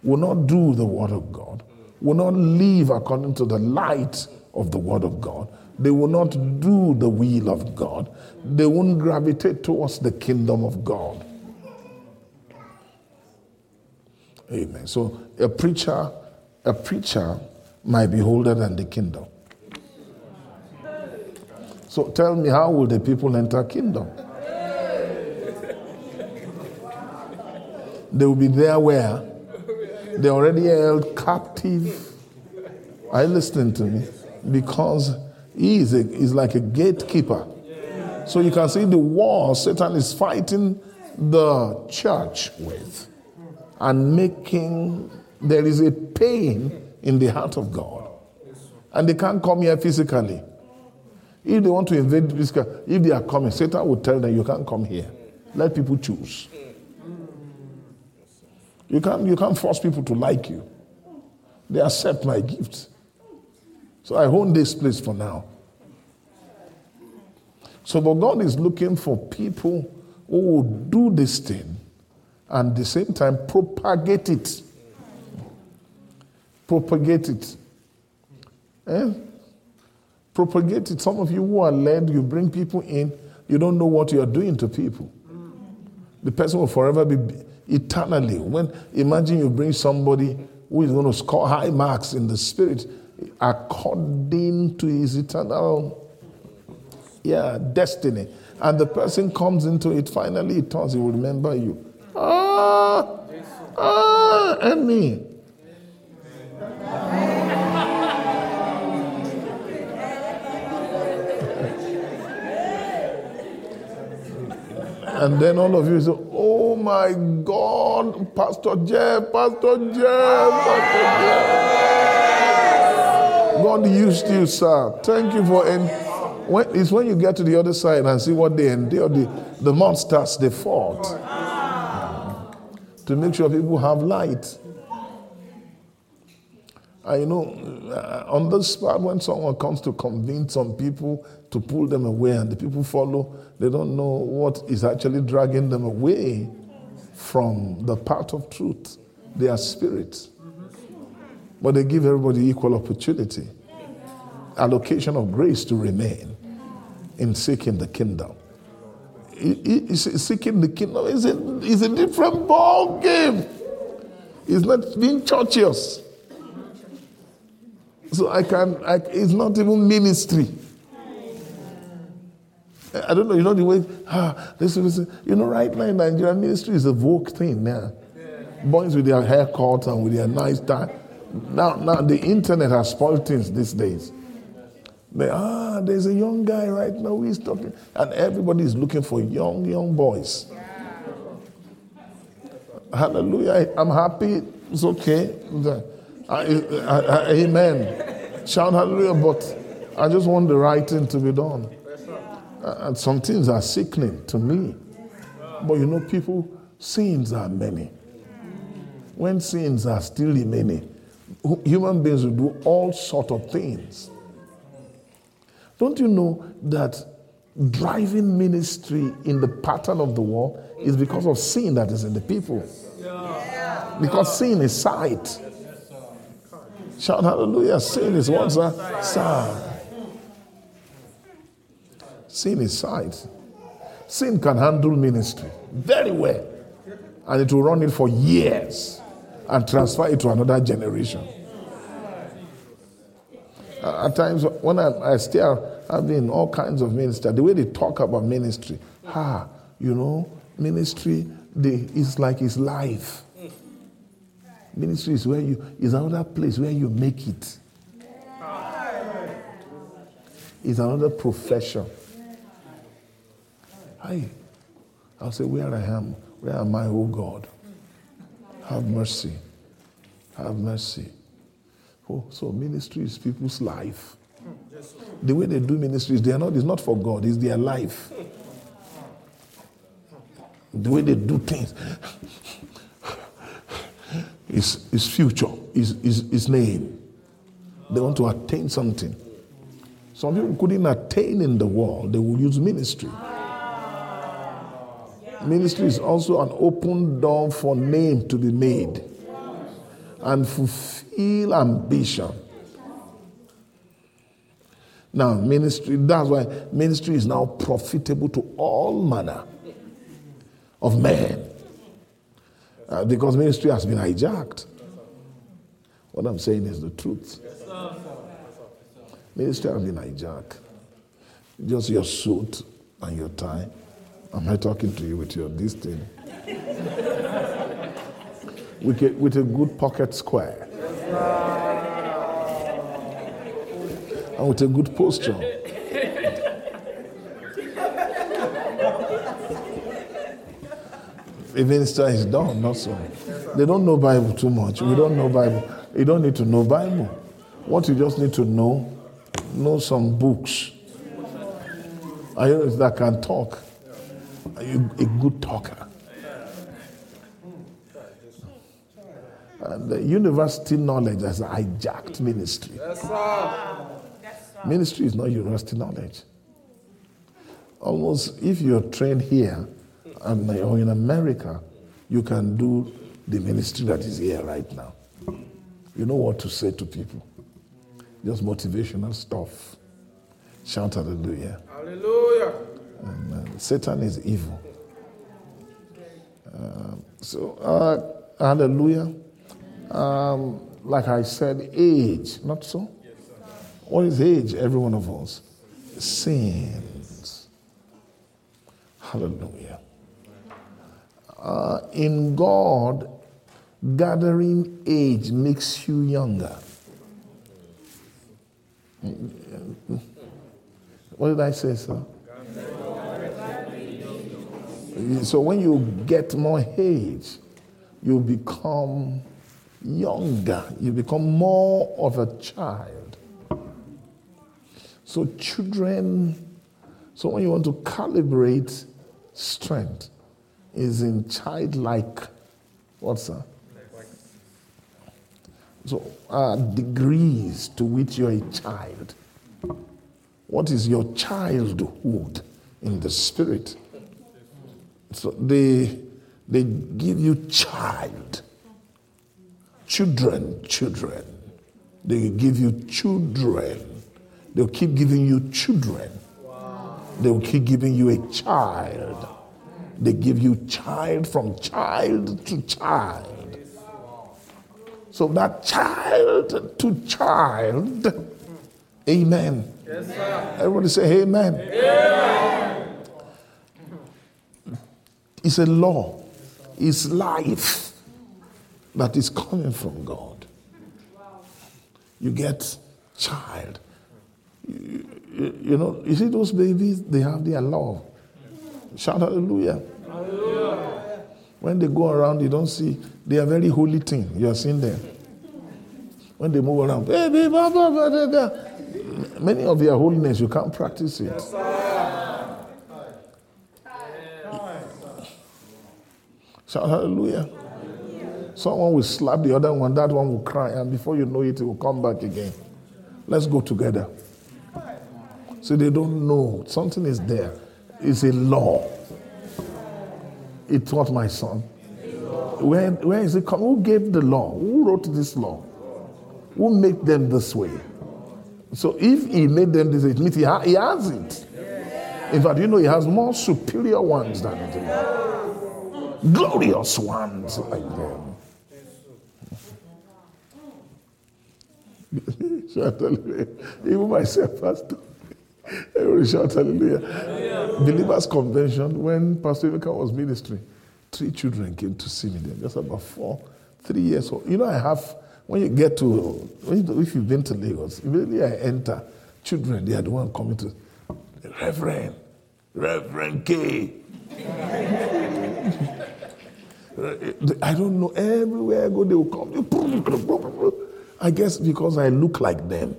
will not do the word of God, will not live according to the light of the word of God. They will not do the will of God. They won't gravitate towards the kingdom of God. Amen. So a preacher, a preacher might be older than the kingdom. So tell me, how will the people enter kingdom? They will be there where they already held captive. Are you listening to me? Because he is, a, is like a gatekeeper. So you can see the war Satan is fighting the church with and making there is a pain in the heart of God. And they can't come here physically. If they want to invade physical, if they are coming, Satan will tell them, You can't come here. Let people choose. You can't, you can't force people to like you. They accept my gift. So I own this place for now. So, but God is looking for people who will do this thing and at the same time propagate it. Propagate it. Eh? Propagate it. Some of you who are led, you bring people in, you don't know what you are doing to people. The person will forever be eternally. When imagine you bring somebody who is going to score high marks in the spirit according to his eternal yeah, destiny. And the person comes into it, finally it turns, he will remember you. Ah, ah, and me. And then all of you say, Oh my God, Pastor Jeff, Pastor Jeff, Pastor Jeff. God used you, sir. Thank you for. En- when, it's when you get to the other side and see what they endure, the, the monsters they fought to make sure people have light. And you know, uh, on this part, when someone comes to convince some people to pull them away and the people follow, they don't know what is actually dragging them away from the path of truth. They are spirits. But they give everybody equal opportunity, allocation of grace to remain in seeking the kingdom seeking the kingdom is a, is a different ball game. It's not being churchious. So I can, I, it's not even ministry. I don't know, you know the way, ah, this is, you know, right now in Nigeria, ministry is a vogue thing now. Boys with their haircuts and with their nice tie. Now, now the internet has spoiled things these days. They, ah, there's a young guy right now who is talking. And everybody is looking for young, young boys. Hallelujah. I'm happy. It's okay. Amen. Shout hallelujah. But I just want the right thing to be done. Uh, and some things are sickening to me. But you know, people, sins are many. When sins are still many, human beings will do all sort of things don't you know that driving ministry in the pattern of the world is because of sin that is in the people? Because sin is sight. Shout hallelujah. Sin is what's that? Sight. Sin is sight. Sin can handle ministry very well. And it will run it for years and transfer it to another generation. At times, when I, I still have been all kinds of ministry, the way they talk about ministry, ah, you know, ministry they, is like his life. Ministry is where you is another place where you make it. It's another profession. Hi. I'll say, Where I am, where am I, oh God? Have mercy. Have mercy. Oh, so ministry is people's life. The way they do ministries, they are not, it's not for God, it's their life. The way they do things is, is future, is, is, is name. They want to attain something. Some people couldn't attain in the world, they will use ministry. Ministry is also an open door for name to be made and fulfill ambition. Now, ministry, that's why ministry is now profitable to all manner of men. Uh, because ministry has been hijacked. What I'm saying is the truth. Ministry has been hijacked. Just your suit and your tie. Am I talking to you with your this thing? with, a, with a good pocket square. And with a good posture. Minister is done, not so. They don't know Bible too much. We don't know Bible. You don't need to know Bible. What you just need to know, know some books. I that can talk. Are you a good talker? And the university knowledge has hijacked ministry. Yes, sir. Ministry is not university knowledge. Almost, if you're trained here and, or in America, you can do the ministry that is here right now. You know what to say to people. Just motivational stuff. Shout hallelujah. Hallelujah. And, uh, Satan is evil. Uh, so, uh, hallelujah. Um, like I said, age, not so? What is age? Every one of us. Sins. Hallelujah. Uh, in God, gathering age makes you younger. What did I say, sir? So when you get more age, you become younger, you become more of a child. So, children, so when you want to calibrate strength, is in childlike, what's that? So, uh, degrees to which you're a child. What is your childhood in the spirit? So they, they give you child. Children, children. They give you children. They'll keep giving you children. They'll keep giving you a child. They give you child from child to child. So that child to child, amen. Yes, Everybody say amen. amen. It's a law, it's life that is coming from God. You get child. You, you, you know, you see those babies, they have their law. Shout hallelujah. hallelujah. When they go around, you don't see, they are very holy thing. You are seeing them. When they move around, baby, blah, blah, blah, blah, blah. many of their holiness, you can't practice it. Shout hallelujah. Someone will slap the other one, that one will cry, and before you know it, it will come back again. Let's go together. So they don't know. Something is there. It's a law. It's taught my son. Where, where is it coming? Who gave the law? Who wrote this law? Who made them this way? So if he made them this way, it means he, ha- he has it. In fact, you know, he has more superior ones than them glorious ones like them. [LAUGHS] Even myself, Pastor. Everybody shout hallelujah. hallelujah. Believers Convention, when Pastor Emeka was ministering, three children came to see me there, just about four. three years old. You know, I have, when you get to, if you've been to Lagos, immediately I enter, children, they are the one coming to, Reverend, Reverend K. [LAUGHS] I don't know, everywhere I go, they will come. I guess because I look like them.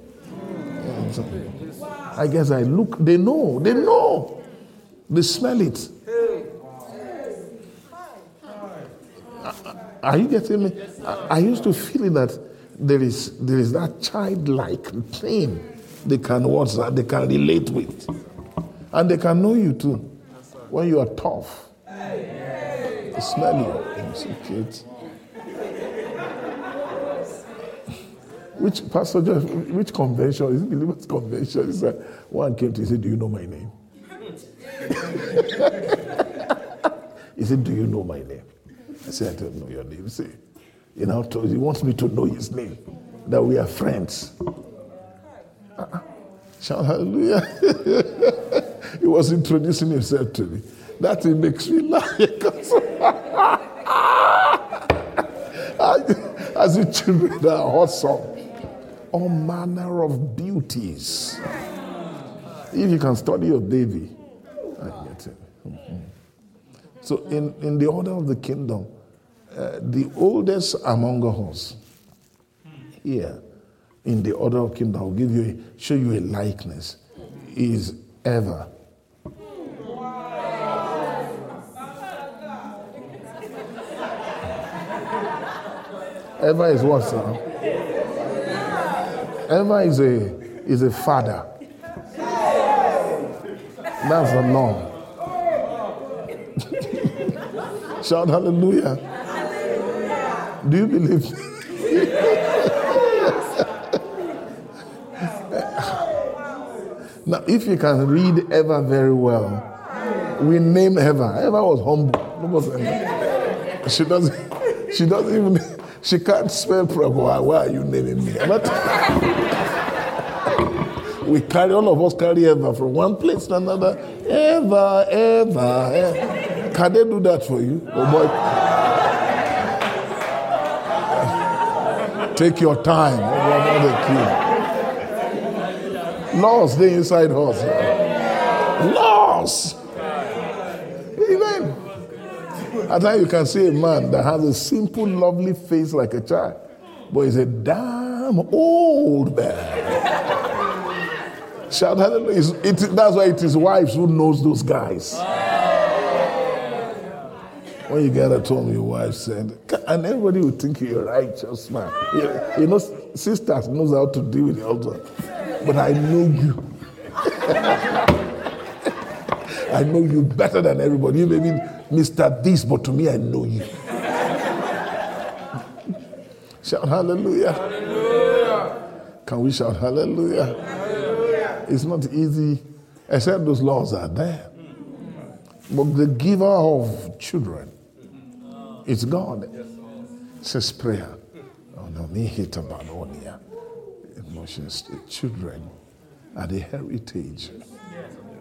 I guess I look, they know, they know. They smell it. Are you getting me? I, used to feel that there is there is that childlike thing they can what's that they can relate with, and they can know you too when you are tough. They smell you. so cute. Which Pastor which convention is it? Believers convention? He said one came to he said, "Do you know my name?" [LAUGHS] he said, "Do you know my name?" I said, I don't know your name. Say, you know, he wants me to know his name, that we are friends. Uh-uh. Shout hallelujah. [LAUGHS] he was introducing himself to me. That it makes me laugh. [LAUGHS] As the children are awesome. All manner of beauties. If you can study your baby, I get it. Mm-hmm. So, in, in the order of the kingdom, uh, the oldest among us here in the order of kingdom, I'll give you a, show you a likeness, is Eva. Eva is what, sir? Eva is a is a father. That's the norm. [LAUGHS] Shout hallelujah. Do you believe? [LAUGHS] now, if you can read Eva very well, we name Eva. Eva was humble. [LAUGHS] She doesn't. She doesn't even. She can't spell proper. Why are you naming me? we carry all of us carry ever from one place to another. Ever, ever, Eva. Eh. Can they do that for you? Oh boy. Take your time. Oh, Laws, they inside us. Laws. Amen. At times you can see a man that has a simple, lovely face like a child, but he's a damn old man. Shout hallelujah. It, that's why it is wives who knows those guys. When you get at home, your wife said, and everybody would think you're a righteous man. You, you know, sisters knows how to deal with the husband. But I know you. [LAUGHS] I know you better than everybody. You may be Mr. This, but to me, I know you. shout hallelujah. hallelujah. Can we shout hallelujah? hallelujah? It's not easy, except those laws are there. But the giver of children it's God. It says prayer. Oh no, me hit about. Emotions, the children are the heritage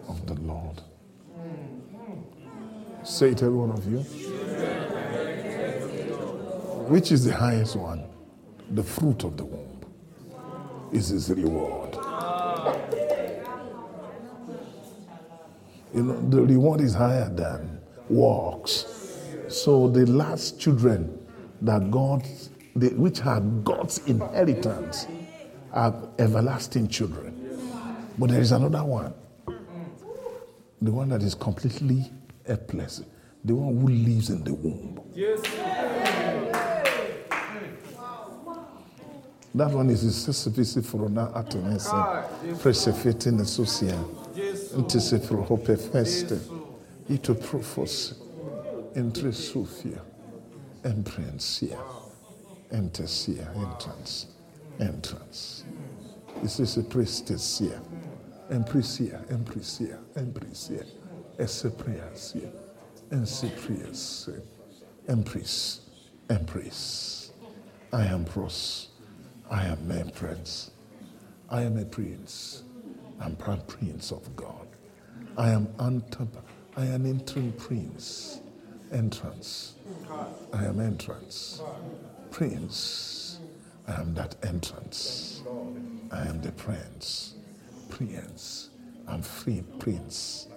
of the Lord. Say it, every one of you. Which is the highest one? The fruit of the womb is his reward. You know, the reward is higher than works. So the last children that God, which are God's inheritance, are everlasting children. But there is another one. The one that is completely helpless. The one who lives in the womb. Yes. That one is sesifisi frona atonese presefete ne sosia ntise fro hope feste ito profos entre Sophia, Emprencia, Entesia, entrance, here. entrance. This is a priestesia, Emprecia, Emprecia, Emprecia, Essepriasia, Enseprias, Empris, Empris. I am pros. I am a prince. I am a prince. I'm proud prince of God. I am Antaba. I am interim prince entrance. I am entrance. Prince. I am that entrance. I am the Prince. Prince. I'm free Prince.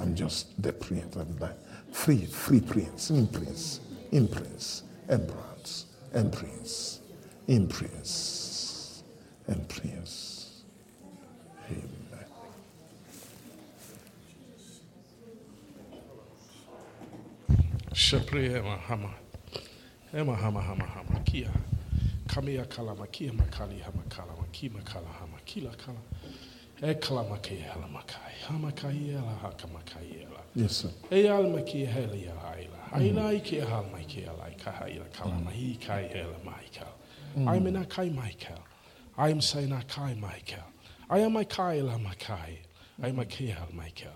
I'm just the Prince. I'm that free, free Prince. In Prince. In Prince. Emperance. And Prince. In Prince. And Prince. Amen. Shepre ema eh, hama. Ema eh, hama hama hama. Kia. Kamia kala makia makali hama kala maki makala hama kila kala. Yes, sir. Al makia hela ya haila. Haila mm. ike hal makia la ka haila kala mm. mahi kai hela Michael. I'm in a kai Michael. I'm saying a kai Michael. I am a kai la makai. I'm a kia Michael.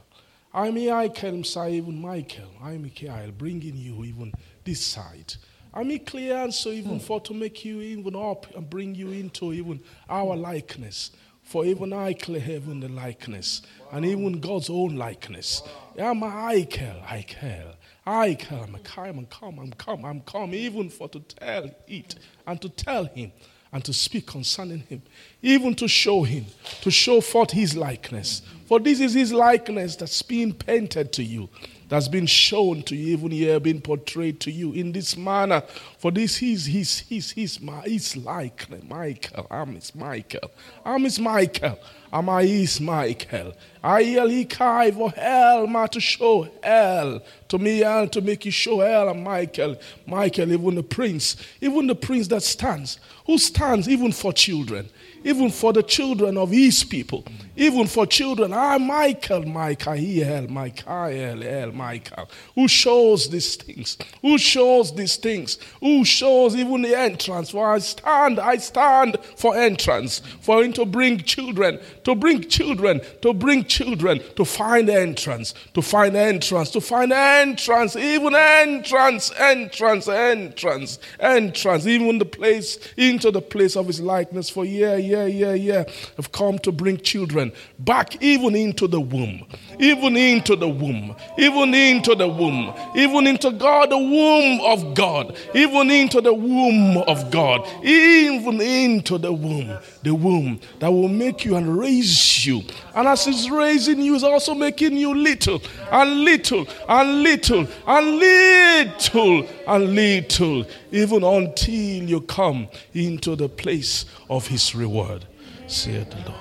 I'm a Michael, say even Michael. I'm a Kiel, bringing you even this side. I'm a clear answer even mm. for to make you even up and bring you into even our likeness. For even I clear heaven the likeness and even God's own likeness. I'm a Michael, Michael. I come, I'm come, I'm come, I'm come, I'm come, even for to tell it and to tell him and to speak concerning him, even to show him, to show forth his likeness. For this is his likeness that's being painted to you, that's been shown to you, even here, been portrayed to you in this manner. For this is his, his, his, his likeness. Michael, I'm his Michael. I'm his Michael. Am I is Michael? I yell he kai for hell, ma to show hell to me and to make you show hell Michael. Michael, even the prince, even the prince that stands, who stands even for children, even for the children of his people, even for children. I Michael, Michael, Michael, hell, Michael, who shows these things, who shows these things, who shows even the entrance. For I stand, I stand for entrance, for him to bring children, to bring children, to bring children, to find entrance, to find entrance, to find entrance, even entrance, entrance, entrance, entrance, even the place, into the place of his likeness. For yeah, yeah, yeah, yeah, I've come to bring children back even into the womb, even into the womb, even into the womb, even into God, the womb of God, even into the womb of God, even into the womb, the womb that will make you and raise you. And as He's raising you, He's also making you little and little and little and little and little, even until you come into the place of His reward, saith the Lord.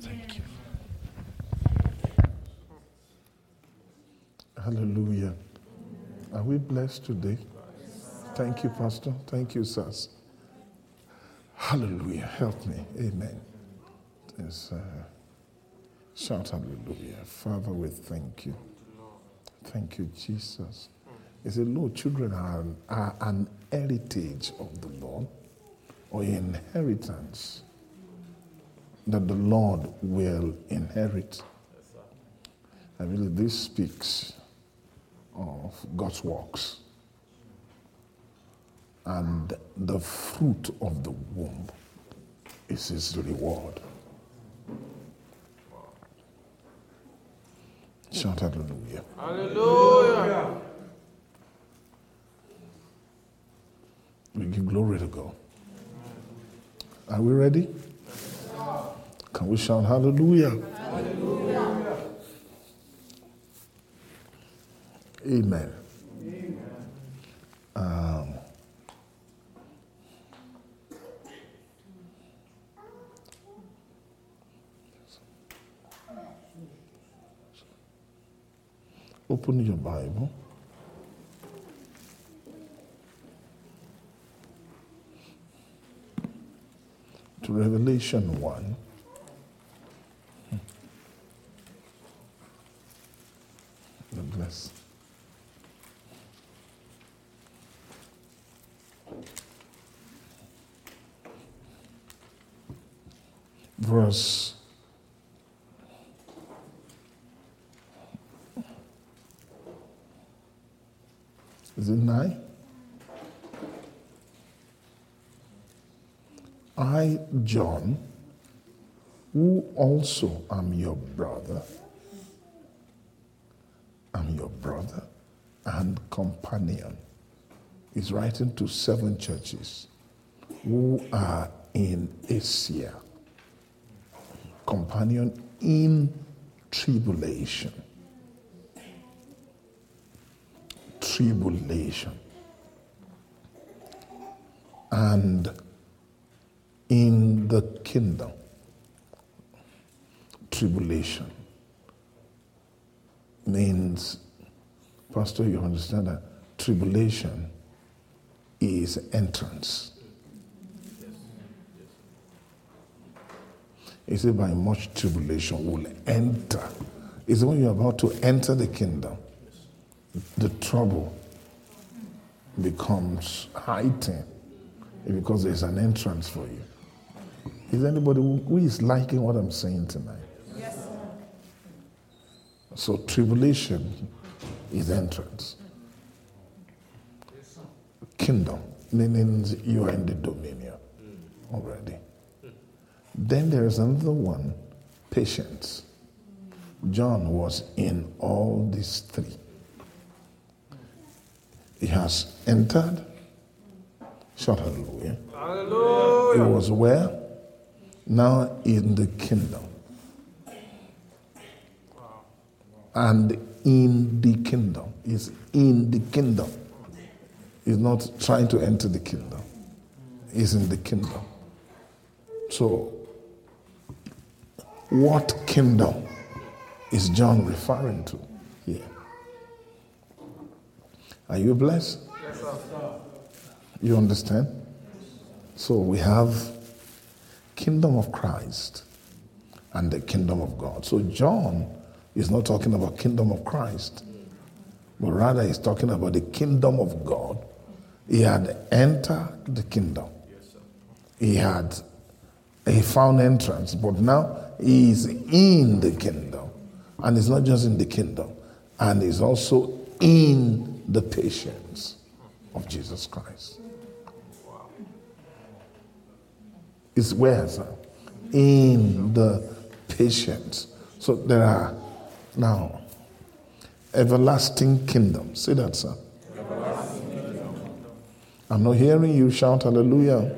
Thank you. Hallelujah. Are we blessed today? Thank you, Pastor. Thank you, sirs. Hallelujah. Help me. Amen. Yes, uh, shout hallelujah. Father, we thank you. Thank you, Jesus. He said, Lord, children are, are an heritage of the Lord or inheritance that the Lord will inherit. I believe this speaks of God's works. And the fruit of the womb is his reward. Shout hallelujah. Hallelujah. We give glory to God. Are we ready? Can we shout hallelujah? Amen. Um, open your Bible. To Revelation 1. God bless. Verse Is it nine? I, John, who also am your brother, am your brother and companion, is writing to seven churches. who are in Asia, companion in tribulation. Tribulation. And in the kingdom. Tribulation means, Pastor, you understand that tribulation is entrance. He said, by much tribulation will enter. It's when you're about to enter the kingdom, the trouble becomes heightened because there's an entrance for you. Is anybody who is liking what I'm saying tonight? Yes. So tribulation is entrance. Kingdom means you are in the dominion already. Then there is another one, patience. John was in all these three. He has entered. Shout hallelujah. Hallelujah. He was where? Now in the kingdom. And in the kingdom. Is in the kingdom. He's not trying to enter the kingdom. He's in the kingdom. So what kingdom is John referring to here? Are you blessed? Yes, sir. You understand? So we have kingdom of Christ and the kingdom of God. So John is not talking about kingdom of Christ, but rather he's talking about the kingdom of God. He had entered the kingdom. He had he found entrance, but now he's in the kingdom. And he's not just in the kingdom, and he's also in the patience of Jesus Christ. It's where, sir? In the patience. So there are now everlasting kingdom. Say that, sir. I'm not hearing you shout hallelujah.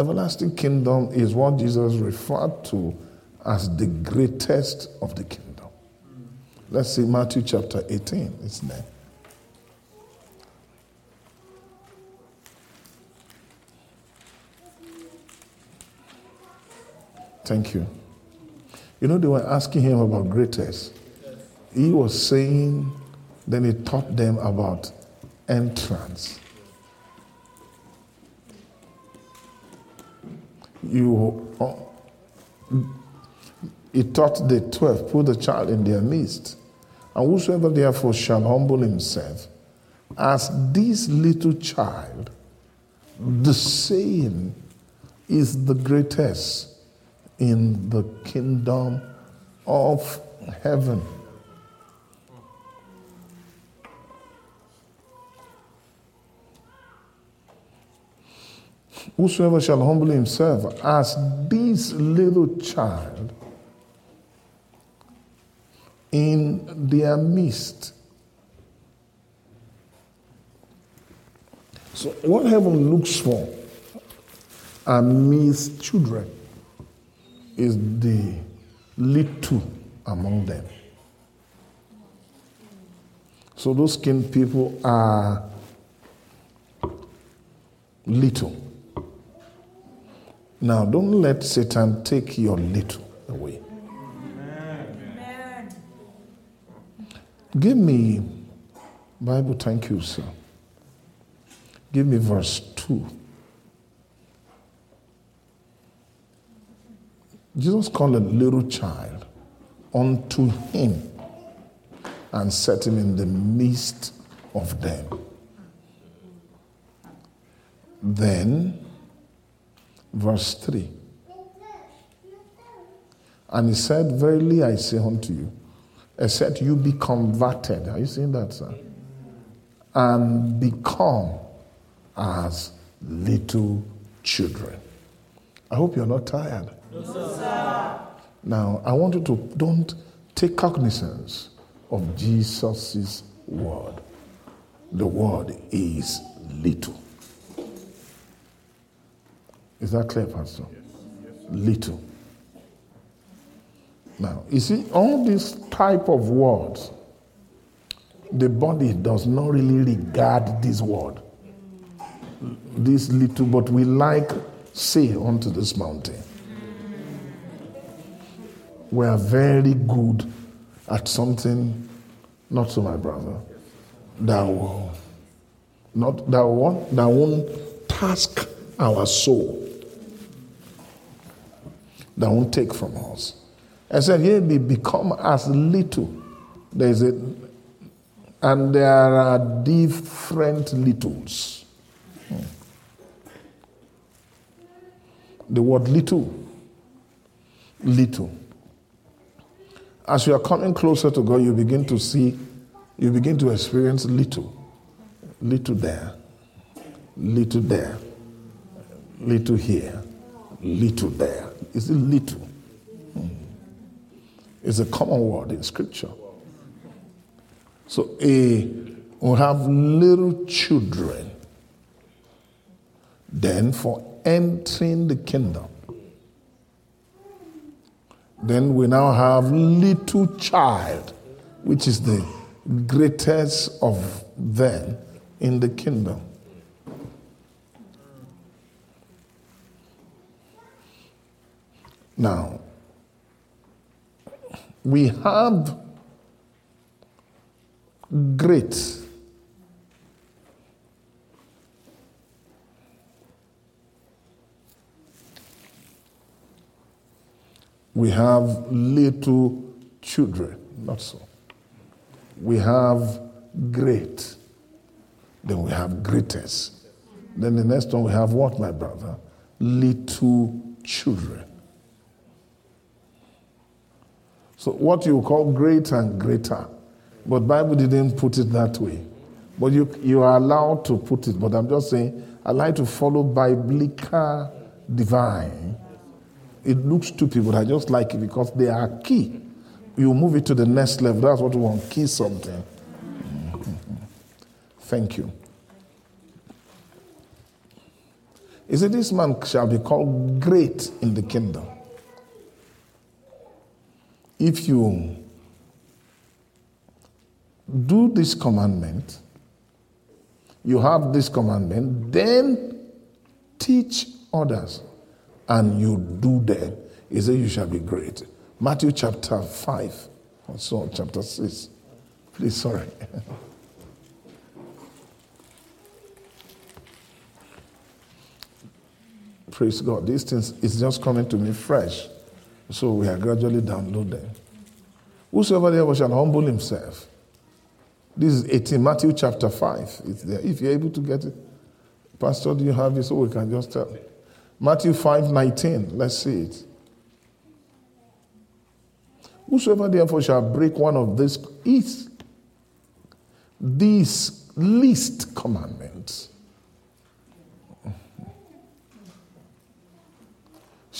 Everlasting kingdom is what Jesus referred to as the greatest of the kingdom. Let's see Matthew chapter 18. It's there. Thank you. You know, they were asking him about greatest. He was saying, then he taught them about entrance. You uh, he taught the twelve, put the child in their midst. And whosoever therefore shall humble himself as this little child, the same is the greatest in the kingdom of heaven. Whosoever shall humble himself as this little child in their midst. So, what heaven looks for amidst children is the little among them. So, those kin people are little. Now, don't let Satan take your little away. Amen. Give me, Bible, thank you, sir. Give me verse 2. Jesus called a little child unto him and set him in the midst of them. Then verse 3. And he said, Verily I say unto you, except you be converted. Are you seeing that, sir? And become as little children. I hope you're not tired. No, sir. Now, I want you to don't take cognizance of Jesus' word. The word is little. Is that clear, Pastor? Little. Now, you see, all these type of words, the body does not really regard this word. This little, but we like say unto this mountain. We are very good at something, not so, my brother, that will uh, not that one uh, that won't task our soul, that won't take from us. I said, yeah, they become as little. There's a and there are different littles. Hmm. The word little, little. As you are coming closer to God, you begin to see, you begin to experience little, little there, little there, little here, little there. Is it little? Hmm. It's a common word in Scripture. So a we have little children. Then for entering the kingdom. Then we now have little child, which is the greatest of them in the kingdom. Now, we have great. We have little children, not so. We have great. Then we have greatest. Then the next one we have what, my brother? Little children. So what you call great and greater but Bible didn't put it that way. But you, you are allowed to put it. But I'm just saying, I like to follow biblical divine. It looks stupid, but I just like it because they are key. You move it to the next level. That's what we want. Key something. Mm-hmm. Thank you. He said, This man shall be called great in the kingdom. If you do this commandment, you have this commandment, then teach others, and you do them. He said, You shall be great. Matthew chapter 5, or so, chapter 6. Please, sorry. [LAUGHS] Praise God. These things is just coming to me fresh. So we are gradually downloading. Whosoever therefore shall humble himself this is 18, Matthew chapter 5. It's there. If you're able to get it. Pastor, do you have it so we can just tell? Matthew 5 19. Let's see it. Whosoever therefore shall break one of these is these least commandments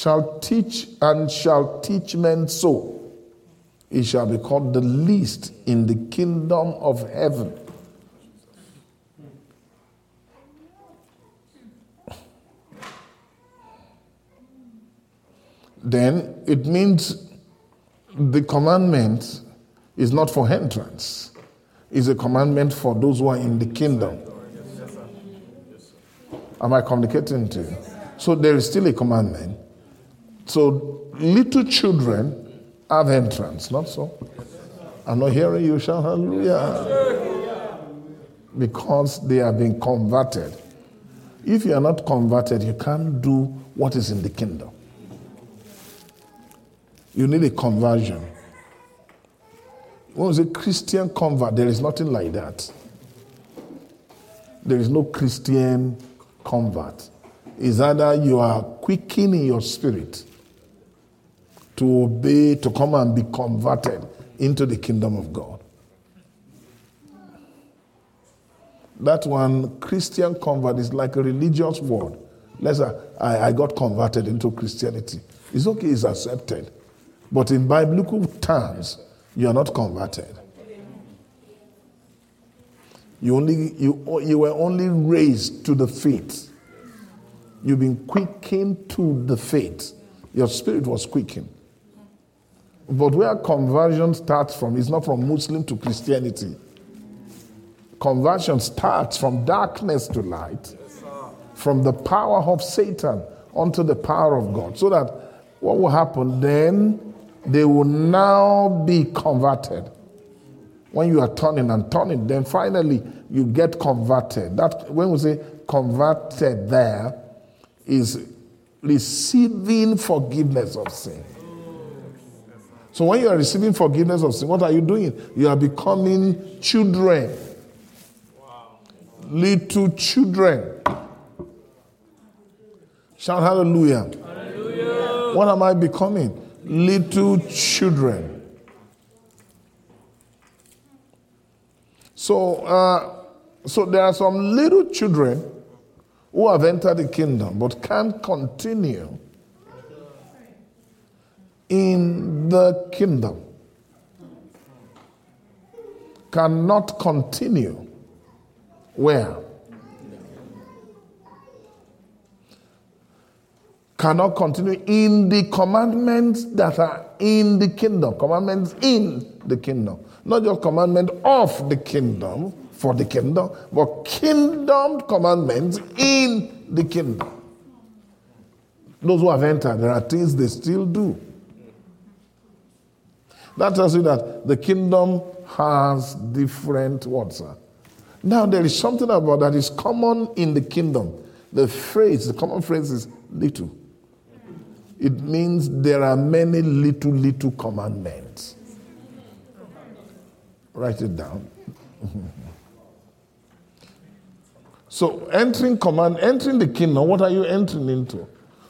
shall teach and shall teach men so he shall be called the least in the kingdom of heaven. Then it means the commandment is not for entrance, it's a commandment for those who are in the kingdom. Am I communicating to you? So there is still a commandment. So little children have entrance, not so? I'm not hearing you shout hallelujah. Because they have been converted. If you are not converted, you can't do what is in the kingdom. You need a conversion. When was a Christian convert, there is nothing like that. There is no Christian convert. It's either you are quickening your spirit to obey, to come and be converted into the kingdom of God. That one, Christian convert, is like a religious word. Let's I, I got converted into Christianity. It's okay, it's accepted. But in biblical terms, you are not converted. You, only, you, you were only raised to the faith. You've been quickened to the faith. Your spirit was quickened. But where conversion starts from is not from Muslim to Christianity. Conversion starts from darkness to light, from the power of Satan unto the power of God. So that what will happen then, they will now be converted. When you are turning and turning, then finally you get converted. That when we say converted there is receiving forgiveness of sin. So when you are receiving forgiveness of sin, what are you doing? You are becoming children. Little children. Shout hallelujah. hallelujah. What am I becoming? Little children. So, uh, so there are some little children who have entered the kingdom but can't continue in the kingdom. Cannot continue. Where? Cannot continue in the commandments that are in the kingdom. Commandments in the kingdom. Not just commandment of the kingdom, for the kingdom, but kingdom commandments in the kingdom. Those who have entered, there are things they still do. That tells you that the kingdom has different words. Now, there is something about that is common in the kingdom. The phrase, the common phrase is little. It means there are many little, little commandments. Write it down. [LAUGHS] so, entering command, entering the kingdom, what are you entering into?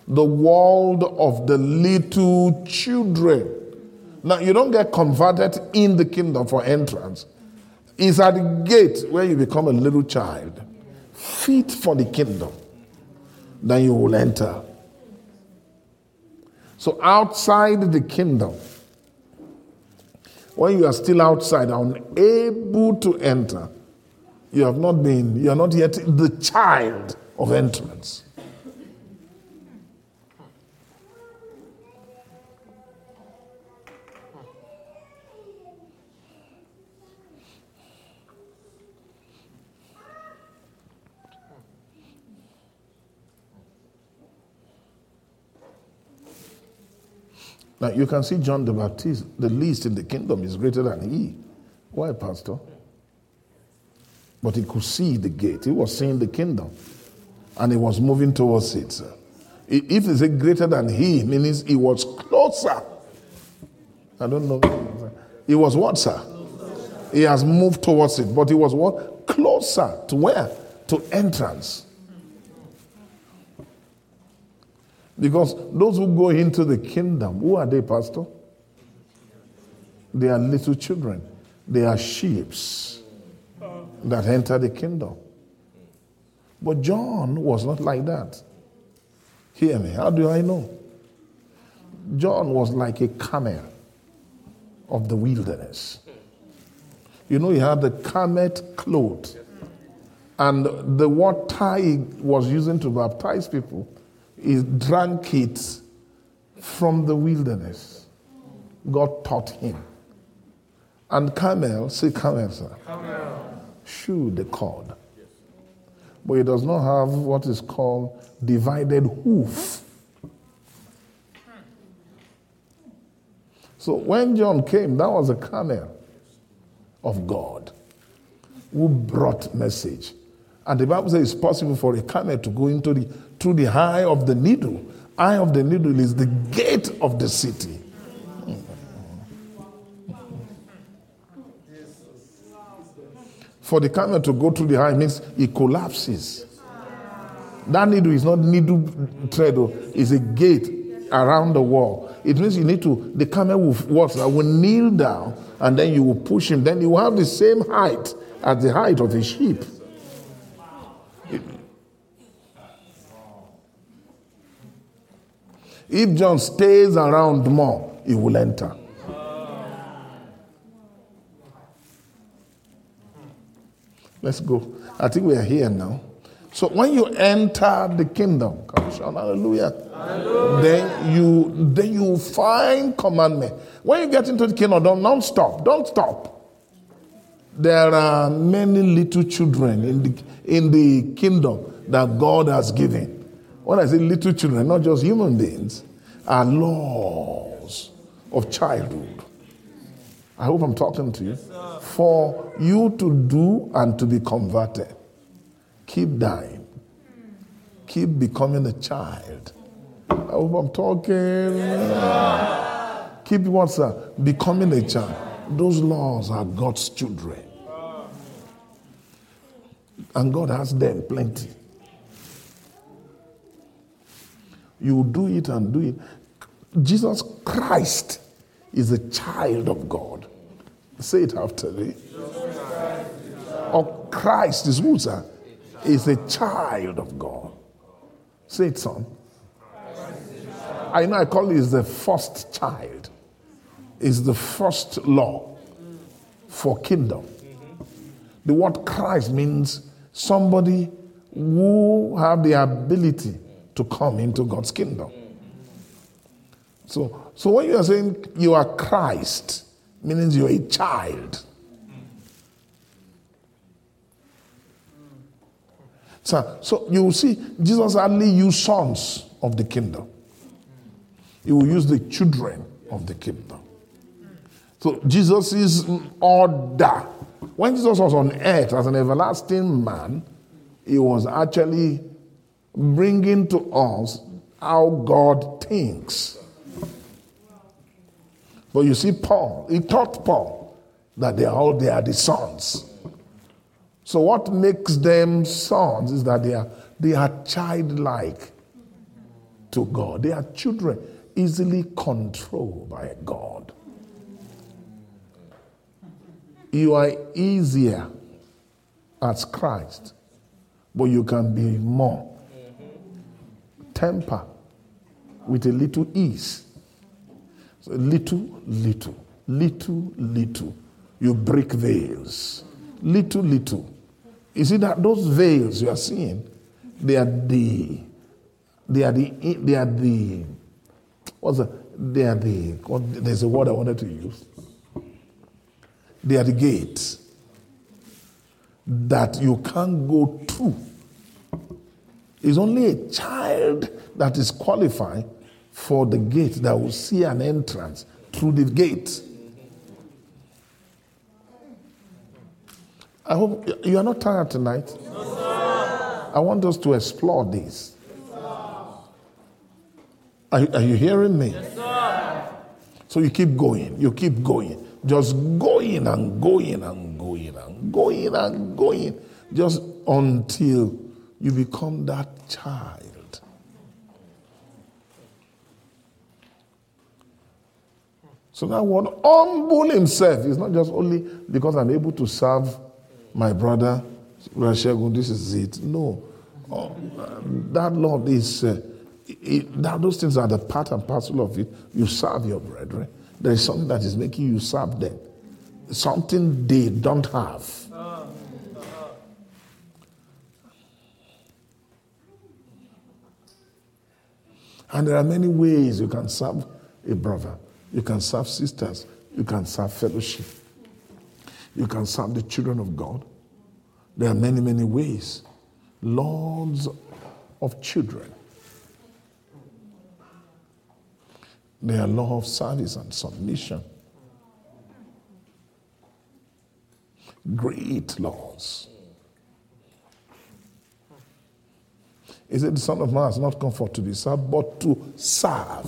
The world of the little children. Now, you don't get converted in the kingdom for entrance. It's at the gate where you become a little child, fit for the kingdom. Then you will enter. So, outside the kingdom, when you are still outside, unable to enter, you have not been, you are not yet the child of entrance. Now you can see John the Baptist, the least in the kingdom is greater than he. Why, Pastor? But he could see the gate. He was seeing the kingdom. And he was moving towards it. If said greater than he, means he was closer. I don't know. He was what, sir? He has moved towards it. But he was what? Closer to where? To entrance. Because those who go into the kingdom, who are they, Pastor? They are little children. They are sheep that enter the kingdom. But John was not like that. Hear me. How do I know? John was like a camel of the wilderness. You know, he had the camel cloth. And the water he was using to baptize people he drank it from the wilderness. God taught him. And camel, say camel, sir. Camel. Shoe the cord. But he does not have what is called divided hoof. So when John came, that was a camel of God who brought message. And the Bible says it's possible for a camel to go into the through the eye of the needle. Eye of the needle is the gate of the city. For the camel to go through the eye means it collapses. That needle is not needle thread, oh, it's a gate around the wall. It means you need to, the camel will, what, will kneel down and then you will push him. Then you will have the same height as the height of a sheep. If John stays around more, he will enter. Let's go. I think we are here now. So when you enter the kingdom, shout hallelujah. hallelujah. Then you then you find commandment. When you get into the kingdom, don't, don't stop. Don't stop. There are many little children in the in the kingdom that God has given. When I say little children, not just human beings, are laws of childhood. I hope I'm talking to you. For you to do and to be converted, keep dying, keep becoming a child. I hope I'm talking. keep what, sir? Becoming a child. Those laws are God's children. And God has them plenty. You do it and do it. Jesus Christ is a child of God. Say it after me. Or Christ is who, sir? Is a child of God. Say it, son. I know I call it the first child. Is the first law for kingdom. The word Christ means somebody who have the ability to come into God's kingdom. So, so when you are saying you are Christ, means you're a child. So, so you see Jesus only use sons of the kingdom. He will use the children of the kingdom. So Jesus is order. When Jesus was on earth as an everlasting man, he was actually bringing to us how God thinks. But you see, Paul, he taught Paul that they are all they are the sons. So what makes them sons is that they are they are childlike to God. They are children easily controlled by God. You are easier as Christ, but you can be more temper with a little ease. So little, little, little, little. You break veils. Little, little. You see that those veils you are seeing, they are the, they are the, they are the, what's the, they are the, there's a word I wanted to use. They are the gates that you can't go through it's only a child that is qualified for the gate that will see an entrance through the gate. I hope you are not tired tonight. I want us to explore this. Are, are you hearing me? so you keep going, you keep going, just going and going and going and going and going, just until you become that child. So that word humble himself is not just only because I'm able to serve my brother, Rashegun, this is it. No. Oh, that Lord is, uh, it, that, those things are the part and parcel of it. You serve your brethren. There is something that is making you serve them. Something they don't have. And there are many ways you can serve a brother. You can serve sisters. You can serve fellowship. You can serve the children of God. There are many, many ways. Lords of children. There are law of service and submission. Great laws. He said, The Son of Man has not come for to be served, but to serve.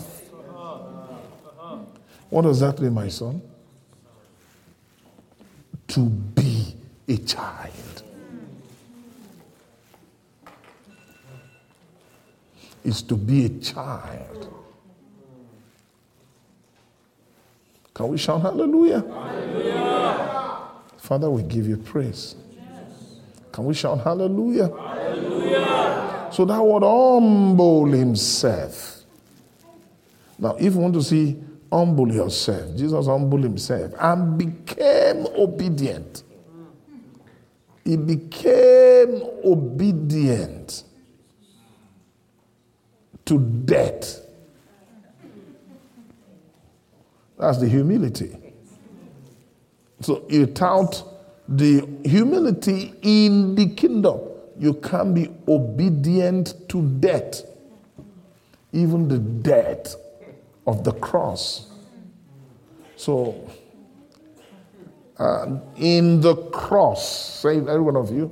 What does that mean, my son? To be a child. Is to be a child. Can we shout hallelujah? hallelujah? Father, we give you praise. Can we shout hallelujah? hallelujah? So that would humble himself. Now, if you want to see humble yourself, Jesus humbled himself and became obedient. He became obedient to death. That's the humility. So without the humility in the kingdom, you can be obedient to death, even the death of the cross. So, uh, in the cross, say every one of you.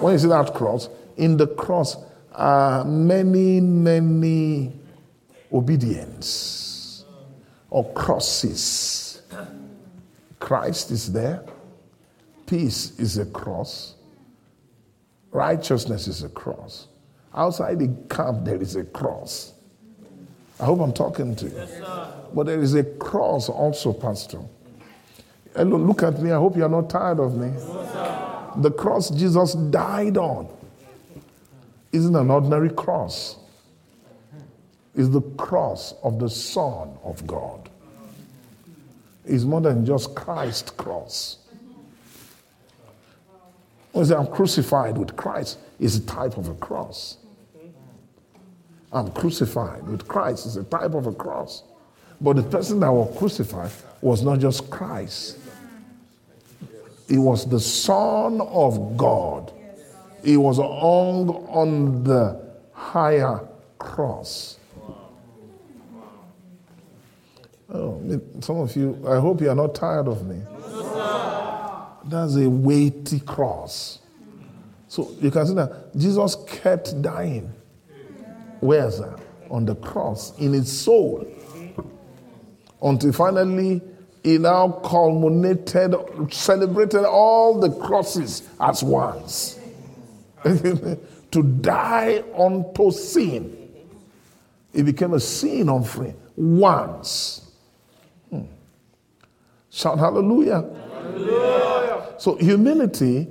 When you see that cross, in the cross are many, many obedience or crosses. Christ is there. Peace is a cross. Righteousness is a cross. Outside the camp, there is a cross. I hope I'm talking to you. Yes, but there is a cross also, Pastor. Hello, look at me. I hope you're not tired of me. The cross Jesus died on isn't an ordinary cross. It's the cross of the Son of God. It's more than just Christ's cross. When say I'm crucified with Christ, is a type of a cross. I'm crucified with Christ is a type of a cross. But the person that was crucified was not just Christ. He was the Son of God. He was hung on the higher cross. Oh, some of you, I hope you are not tired of me. That's a weighty cross. So you can see that Jesus kept dying. Where's that? On the cross, in his soul. Until finally he now culminated, celebrated all the crosses as once. [LAUGHS] to die unto sin. It became a sin offering once. Hmm. Shout hallelujah. hallelujah. So, humility,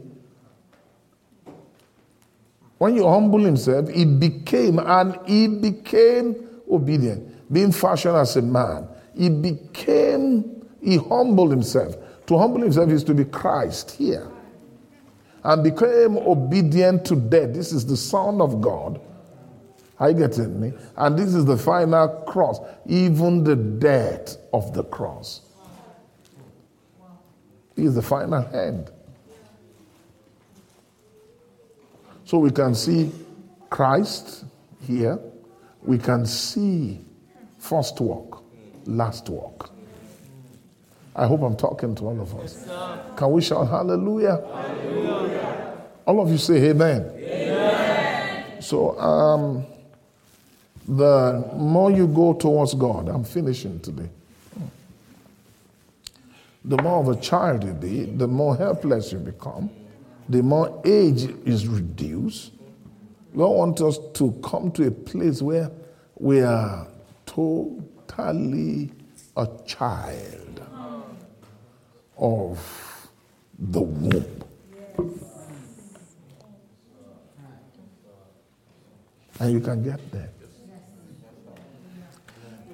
when you humble himself, he became, and he became obedient, being fashioned as a man. He became, he humbled himself. To humble himself is to be Christ here and became obedient to death. This is the Son of God. Are you getting me? And this is the final cross, even the death of the cross. Is the final end. So we can see Christ here. We can see first walk, last walk. I hope I'm talking to all of us. Can we shout hallelujah? hallelujah? All of you say amen. amen. So, um, the more you go towards God, I'm finishing today. The more of a child you be, the more helpless you become, the more age is reduced. God wants us to come to a place where we are totally a child of the womb. And you can get there.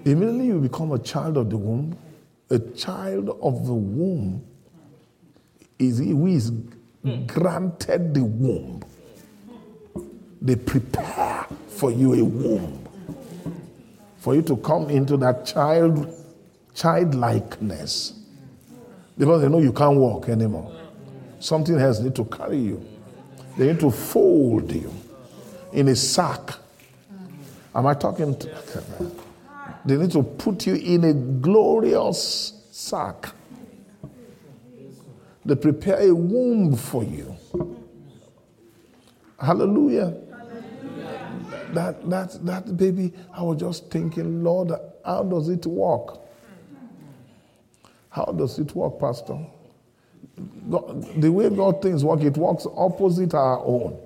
Immediately you become a child of the womb. A child of the womb is who is granted the womb. They prepare for you a womb. For you to come into that child childlikeness because they know you can't walk anymore. Something else need to carry you. They need to fold you in a sack. Am I talking to [LAUGHS] They need to put you in a glorious sack. They prepare a womb for you. Hallelujah. That, that, that baby, I was just thinking, Lord, how does it work? How does it work, Pastor? God, the way God things work, it works opposite our own.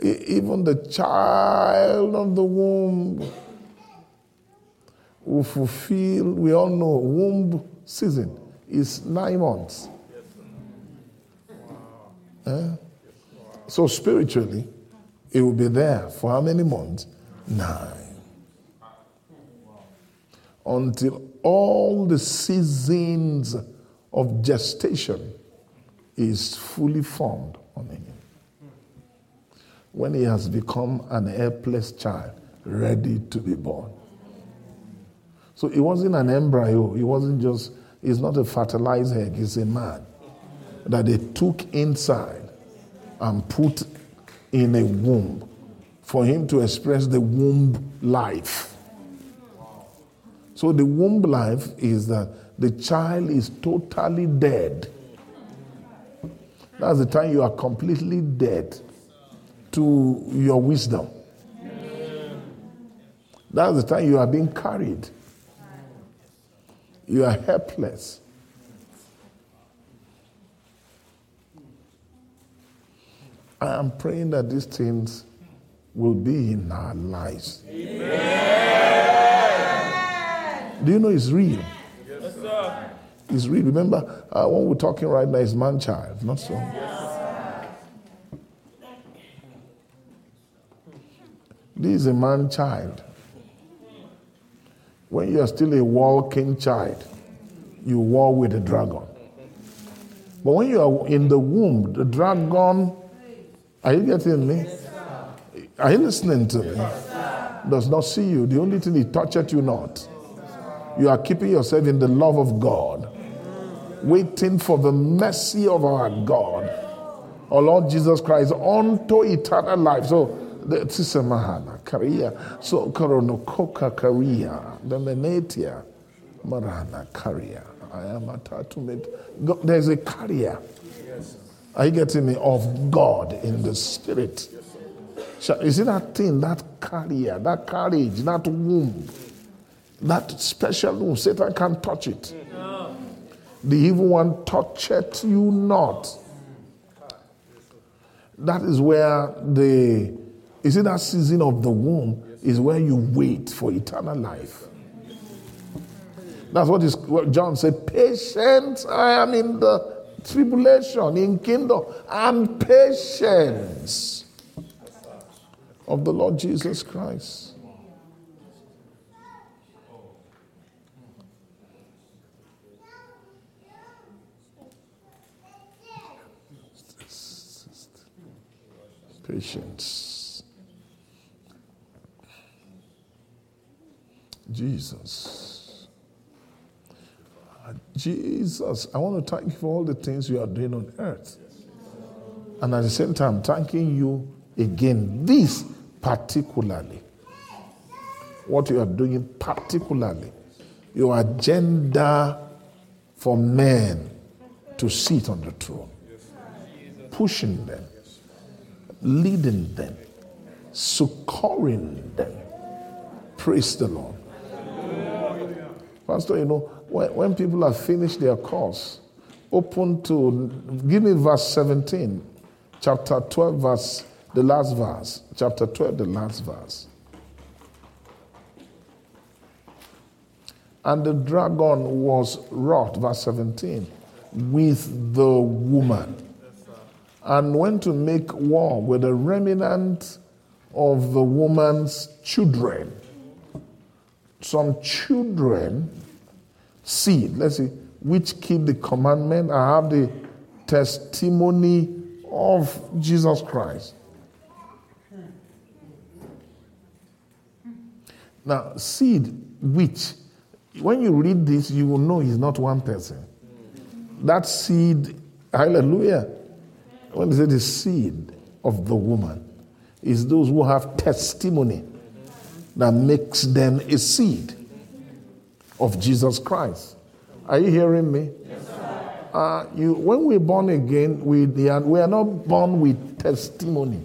Even the child of the womb will fulfill, we all know, womb season is nine months. Eh? So spiritually, it will be there for how many months? Nine. Until all the seasons of gestation is fully formed on him. When he has become an helpless child, ready to be born. So it wasn't an embryo, It wasn't just, he's not a fertilized egg, he's a man that they took inside and put in a womb for him to express the womb life. So the womb life is that the child is totally dead. That's the time you are completely dead to your wisdom. That's the time you are being carried. You are helpless. I am praying that these things will be in our lives. Amen. Do you know it's real? Yes, sir. It's real. Remember, uh, when we're talking right now is man child, not so. Yes, this is a man child. When you are still a walking child, you war with the dragon. But when you are in the womb, the dragon are you getting me? Are you listening to me? Does not see you. The only thing he toucheth you not. You are keeping yourself in the love of God, waiting for the mercy of our God, our Lord Jesus Christ, unto eternal life. So, this is a mahana, Korea. So, Koronokoka Korea, the Menetia, Marana, Korea. I am a tattoo. There's a carrier. Are you getting me? Of God in the spirit. You see that thing, that carrier, that courage, that womb, that special womb? Satan can't touch it. The evil one toucheth you not. That is where the, you see that season of the womb is where you wait for eternal life. That's what, is, what John said. Patient, I am in the tribulation, in kingdom, and patience of the Lord Jesus Christ. Patience. Jesus. Ah, Jesus, I want to thank you for all the things you are doing on earth. And at the same time, thanking you again, this particularly, what you are doing particularly, your agenda for men to sit on the throne, pushing them, leading them, succoring them. Praise the Lord. Pastor, you know, when, when people have finished their course, open to, give me verse 17, chapter 12, verse, the last verse, chapter 12, the last verse. And the dragon was wrought, verse 17, with the woman and went to make war with the remnant of the woman's children. Some children seed, let's see, which keep the commandment and have the testimony of Jesus Christ. Now, seed which, when you read this, you will know he's not one person. That seed, hallelujah, when they say the seed of the woman, is those who have testimony that makes them a seed of Jesus Christ. Are you hearing me? Yes, uh, you, when we're born again, we, we are not born with testimony.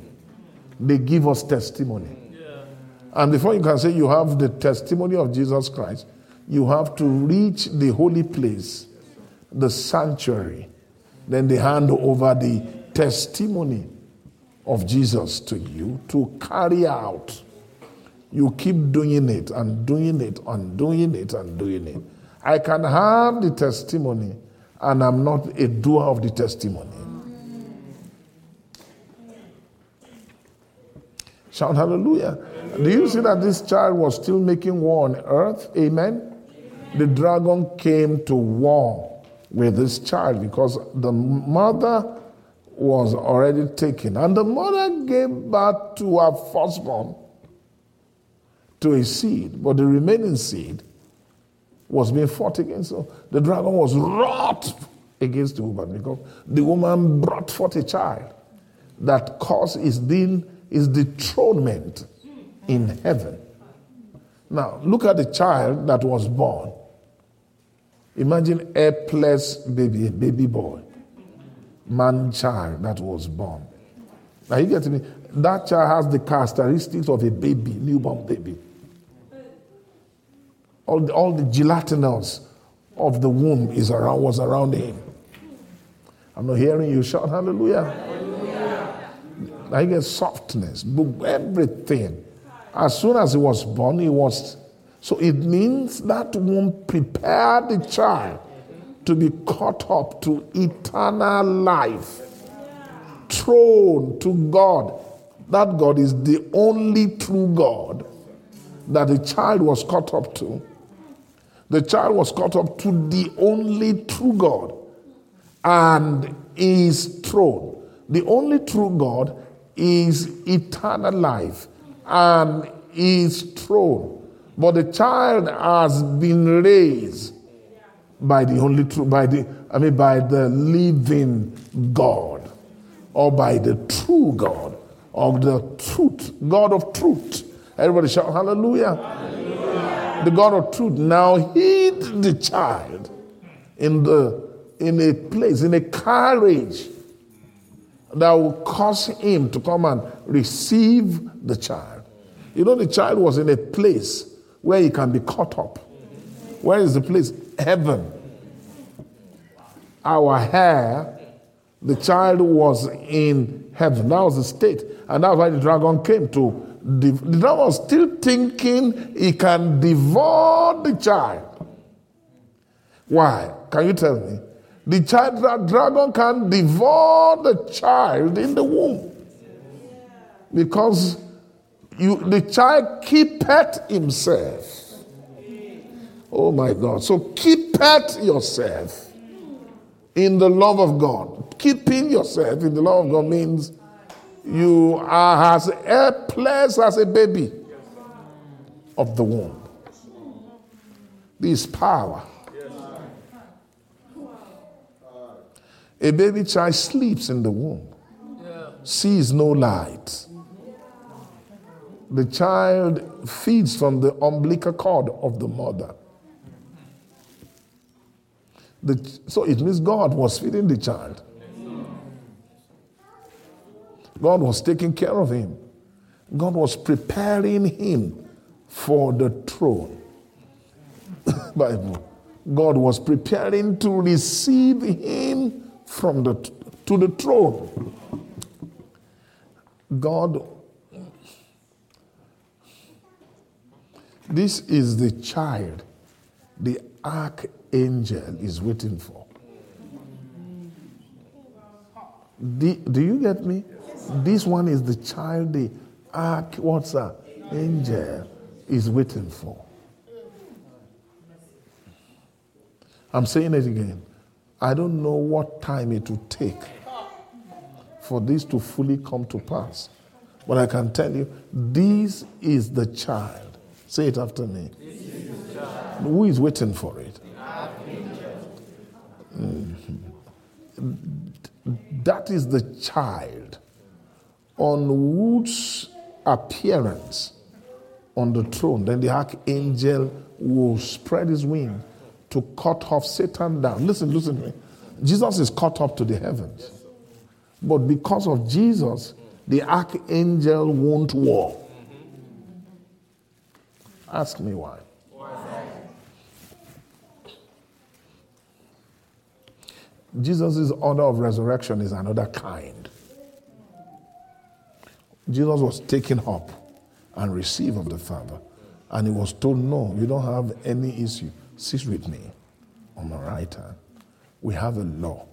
They give us testimony. Yeah. And before you can say you have the testimony of Jesus Christ, you have to reach the holy place, the sanctuary. Then they hand over the testimony of Jesus to you to carry out you keep doing it and doing it and doing it and doing it. I can have the testimony and I'm not a doer of the testimony. Shout hallelujah. Do you see that this child was still making war on earth? Amen. The dragon came to war with this child because the mother was already taken. And the mother gave birth to her firstborn, to a seed, but the remaining seed was being fought against. So the dragon was wrought against the woman because the woman brought forth a child that cause is being is dethronement in heaven. Now look at the child that was born. Imagine a plus baby, a baby boy, man child that was born. Now you get me? That child has the characteristics of a baby, newborn baby. All the, all the gelatinous of the womb is around was around him. I'm not hearing you shout hallelujah. hallelujah. You get softness, everything. As soon as he was born, he was so it means that womb prepared the child to be caught up to eternal life, thrown to God. That God is the only true God that the child was caught up to. The child was caught up to the only true God and is throne. The only true God is eternal life and is throne. But the child has been raised by the only true, by the, I mean, by the living God, or by the true God, or the truth, God of truth. Everybody shout hallelujah. hallelujah. The God of truth now hid the child in the in a place, in a carriage that will cause him to come and receive the child. You know, the child was in a place where he can be caught up. Where is the place? Heaven. Our hair, the child was in heaven. That was the state. And that's why the dragon came to. The dragon was still thinking he can devour the child. Why? Can you tell me? The child, the dragon can devour the child in the womb. Because you, the child keepeth himself. Oh my God. So keepeth yourself in the love of God. Keeping yourself in the love of God means you are as helpless as a baby of the womb. This power. A baby child sleeps in the womb, sees no light the child feeds from the umbilical cord of the mother. The, so it means God was feeding the child. God was taking care of him. God was preparing him for the throne. [LAUGHS] Bible. God was preparing to receive him from the to the throne. God This is the child the archangel is waiting for. Do, do you get me? This one is the child the arch, what's that? Angel is waiting for. I'm saying it again. I don't know what time it will take for this to fully come to pass. But I can tell you, this is the child Say it after me. Who is waiting for it? Mm-hmm. That is the child on whose appearance on the throne, then the archangel will spread his wing to cut off Satan down. Listen, listen to me. Jesus is caught up to the heavens. But because of Jesus, the archangel won't war. Ask me why. Jesus' order of resurrection is another kind. Jesus was taken up and received of the Father. And he was told, No, you don't have any issue. Sit with me on my right hand. We have a law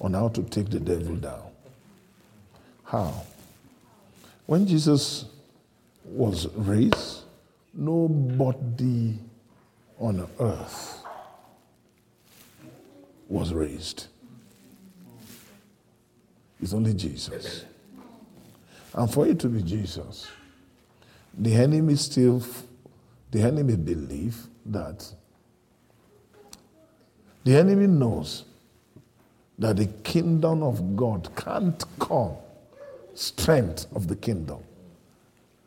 on how to take the devil down. How? When Jesus was raised, nobody on earth was raised. It's only Jesus. And for it to be Jesus, the enemy still, the enemy believe that the enemy knows that the kingdom of God can't come, strength of the kingdom.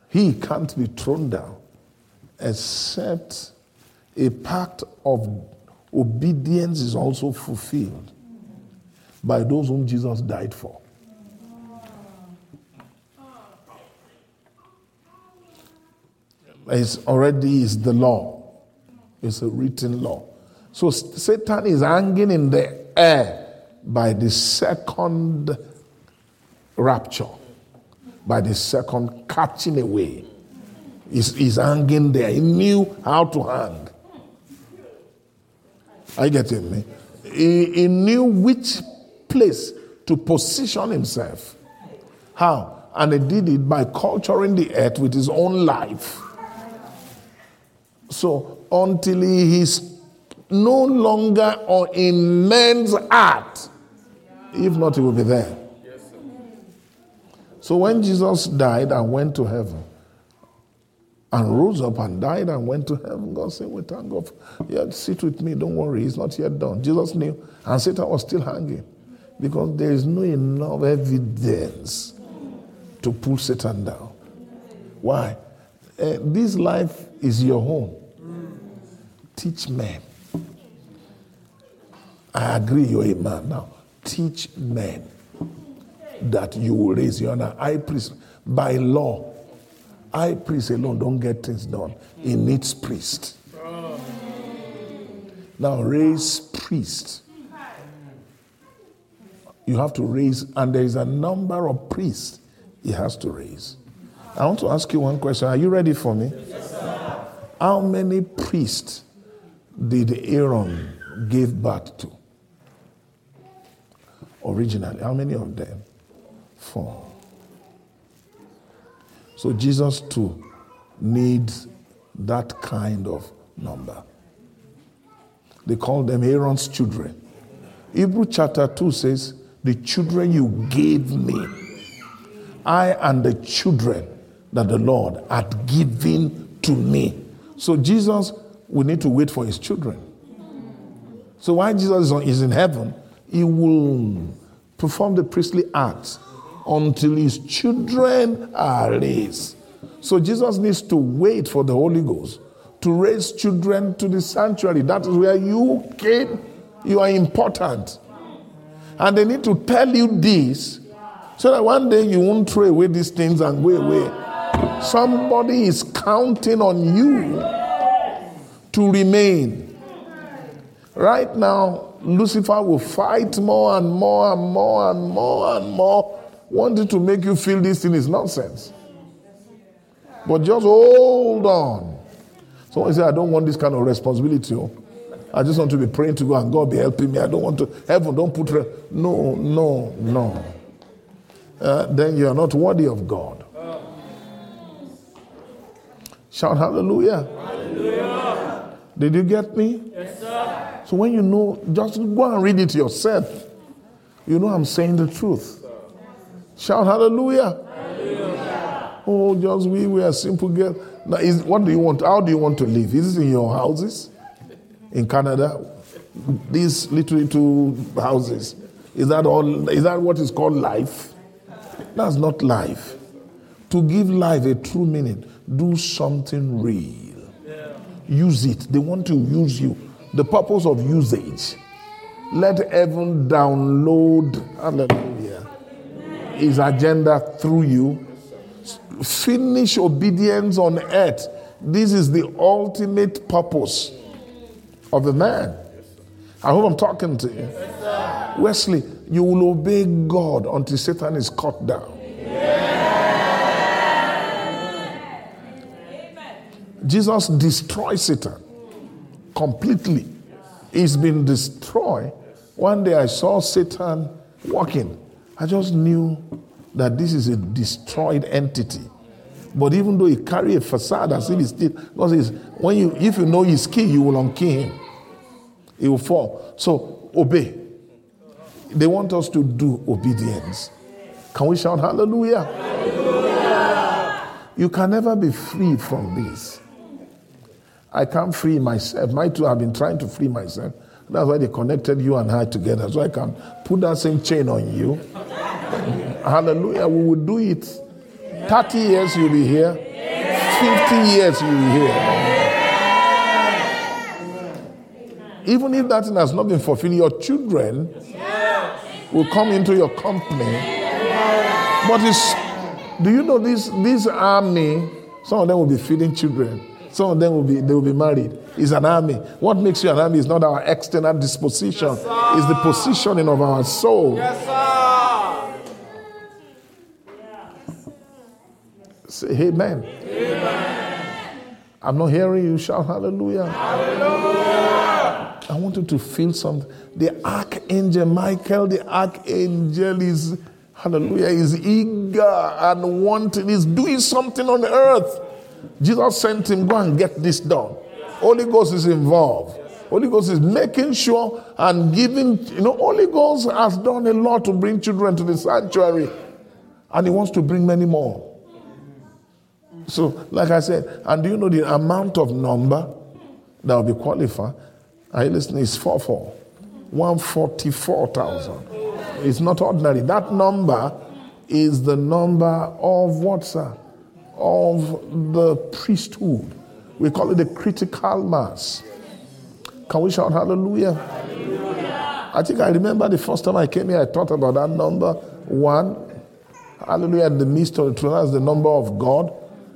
He can't be thrown down except a pact of obedience is also fulfilled by those whom Jesus died for. It's already is the law. It's a written law. So Satan is hanging in the air by the second rapture, by the second catching away. He's, he's hanging there. He knew how to hang. Are you getting me? He, he knew which place to position himself. How? And he did it by culturing the earth with his own life. So until he is no longer or in men's heart, if not, he will be there. So when Jesus died and went to heaven, and rose up and died and went to heaven. God said, We thank God. Yeah, sit with me, don't worry, it's not yet done. Jesus knew, and Satan was still hanging because there is no enough evidence to pull Satan down. Why? Uh, this life is your home. Teach men. I agree, you're a man now. Teach men that you will raise your honor. I priest by law High priest alone don't get things done. He needs priest. Now raise priest. You have to raise, and there is a number of priests he has to raise. I want to ask you one question. Are you ready for me? Yes, How many priests did Aaron give birth to? Originally, how many of them? Four. So Jesus too needs that kind of number. They call them Aaron's children. Hebrew chapter 2 says, The children you gave me, I and the children that the Lord had given to me. So Jesus will need to wait for his children. So while Jesus is in heaven, he will perform the priestly acts until his children are raised. So Jesus needs to wait for the Holy Ghost to raise children to the sanctuary. That is where you came. You are important. And they need to tell you this so that one day you won't throw away these things and go away. Somebody is counting on you to remain. Right now, Lucifer will fight more and more and more and more and more wanting to make you feel this thing is nonsense. But just hold on. Someone say, I don't want this kind of responsibility. Oh. I just want to be praying to God and God be helping me. I don't want to, heaven, don't put, re- no, no, no. Uh, then you are not worthy of God. Shout hallelujah. hallelujah. Did you get me? Yes, sir. So when you know, just go and read it yourself. You know I'm saying the truth. Shout hallelujah. hallelujah. Oh, just we, we are simple girl. Now, is, what do you want? How do you want to live? Is it in your houses in Canada? These little, two houses. Is that all? Is that what is called life? That's not life. To give life a true meaning, do something real. Use it. They want to use you. The purpose of usage. Let heaven download. Hallelujah his agenda through you. Finish obedience on earth. This is the ultimate purpose of the man. I hope I'm talking to you. Wesley, you will obey God until Satan is cut down. Jesus destroyed Satan completely. He's been destroyed. One day I saw Satan walking I just knew that this is a destroyed entity. But even though he carry a facade as if he's still, because when you, if you know his key, you will unkey him. He will fall. So obey. They want us to do obedience. Can we shout hallelujah? hallelujah? You can never be free from this. I can't free myself. My two have been trying to free myself. That's why they connected you and I together. So I can put that same chain on you. [LAUGHS] Hallelujah. We will do it. 30 years you'll be here. 50 years you'll be here. Even if that thing has not been fulfilled, your children will come into your company. But it's, do you know this, this army, some of them will be feeding children. Some of them will be they will be married. It's an army. What makes you an army is not our external disposition, yes, it's the positioning of our soul. Yes, Say amen. amen. I'm not hearing you shout hallelujah. Hallelujah. I want you to feel something. The archangel Michael, the archangel is hallelujah, is eager and wanting, is doing something on earth. Jesus sent him, go and get this done. Holy Ghost is involved. Holy Ghost is making sure and giving, you know, Holy Ghost has done a lot to bring children to the sanctuary. And he wants to bring many more. So, like I said, and do you know the amount of number that will be qualified? Are you listening? It's 4 4. 144,000. It's not ordinary. That number is the number of what, sir? Of the priesthood. We call it the critical mass. Can we shout hallelujah? hallelujah? I think I remember the first time I came here, I thought about that number one. Hallelujah, in the midst of the throne. That's the number of God.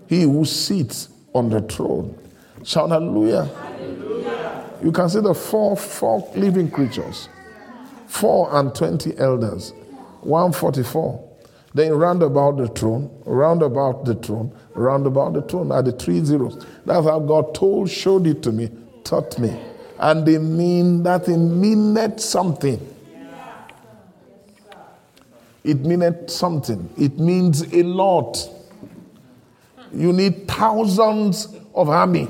He who sits on the throne. Shout hallelujah. hallelujah. You can see the four, four living creatures, four and twenty elders, 144. Then round about the throne, round about the throne, round about the throne are the three zeros. That's how God told, showed it to me, taught me. And they mean that it meaneth something. It meaneth something. It means a lot. You need thousands of army.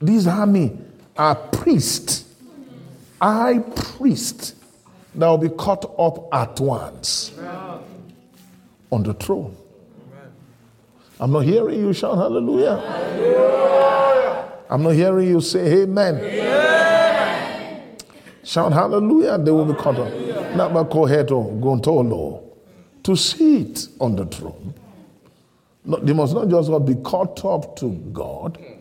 These army are priests, high priests that will be caught up at once on the throne. I'm not hearing you shout hallelujah. hallelujah. I'm not hearing you say amen. amen. Shout hallelujah, they will be caught up. Nabakoheto gontolo. To go to sit on the throne. No, they must not just be caught up to God. Hmm.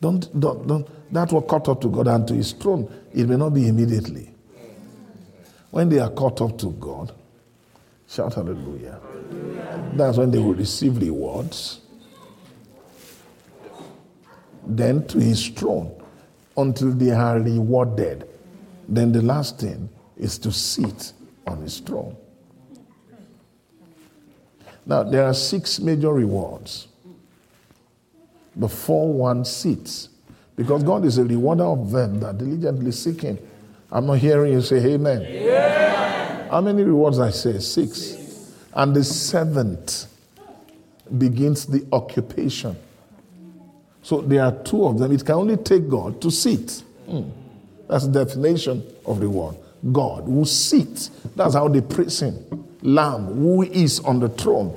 Don't, don't, don't, that will caught up to God and to his throne. It may not be immediately. When they are caught up to God, shout hallelujah. hallelujah. That's when they will receive rewards. Then to his throne until they are rewarded. Then the last thing is to sit on his throne. Now, there are six major rewards before one sits. Because God is a rewarder of them that diligently seek Him. I'm not hearing you say amen. Yeah. How many rewards I say? Six. Six. And the seventh begins the occupation. So there are two of them. It can only take God to sit. Mm. That's the definition of reward. God who sits. That's how they praise Him. Lamb who is on the throne.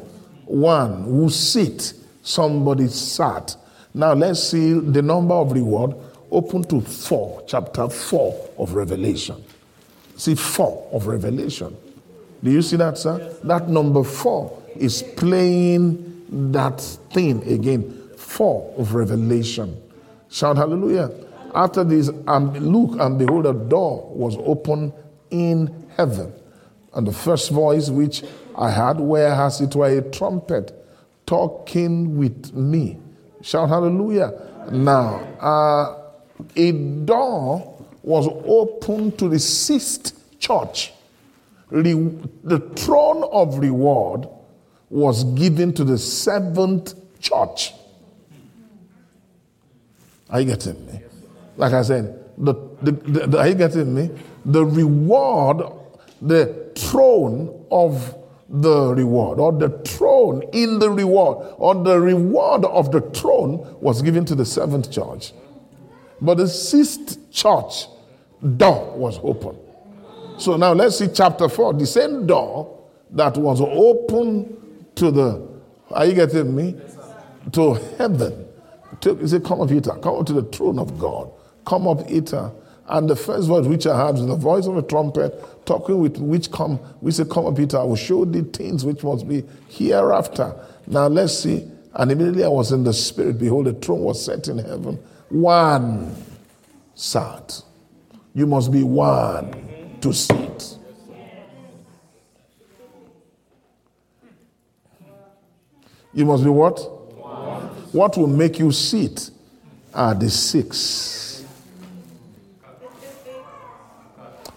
One who sits. Somebody sat. Now let's see the number of reward open to 4, chapter 4 of Revelation. See 4 of Revelation. Do you see that, sir? That number 4 is playing that thing again. 4 of Revelation. Shout hallelujah. After this, and look, and behold, a door was opened in heaven. And the first voice which I heard, where as it were a trumpet, talking with me. Shout hallelujah. Now, uh, a door was opened to the sixth church. The throne of reward was given to the seventh church. Are you getting me? Like I said, the, the, the, are you getting me? The reward, the throne of the reward, or the throne in the reward, or the reward of the throne was given to the seventh church. But the sixth church door was open. So now let's see chapter 4. The same door that was open to the, are you getting me? To heaven. To, he said, Come up, Peter. Come up to the throne of God. Come up, Peter. And the first voice which I heard was the voice of a trumpet, talking with which come, we say, Come up, Peter. I will show thee things which must be hereafter. Now let's see. And immediately I was in the spirit. Behold, a throne was set in heaven. One sat. You must be one to sit. You must be what? What will make you sit are the six.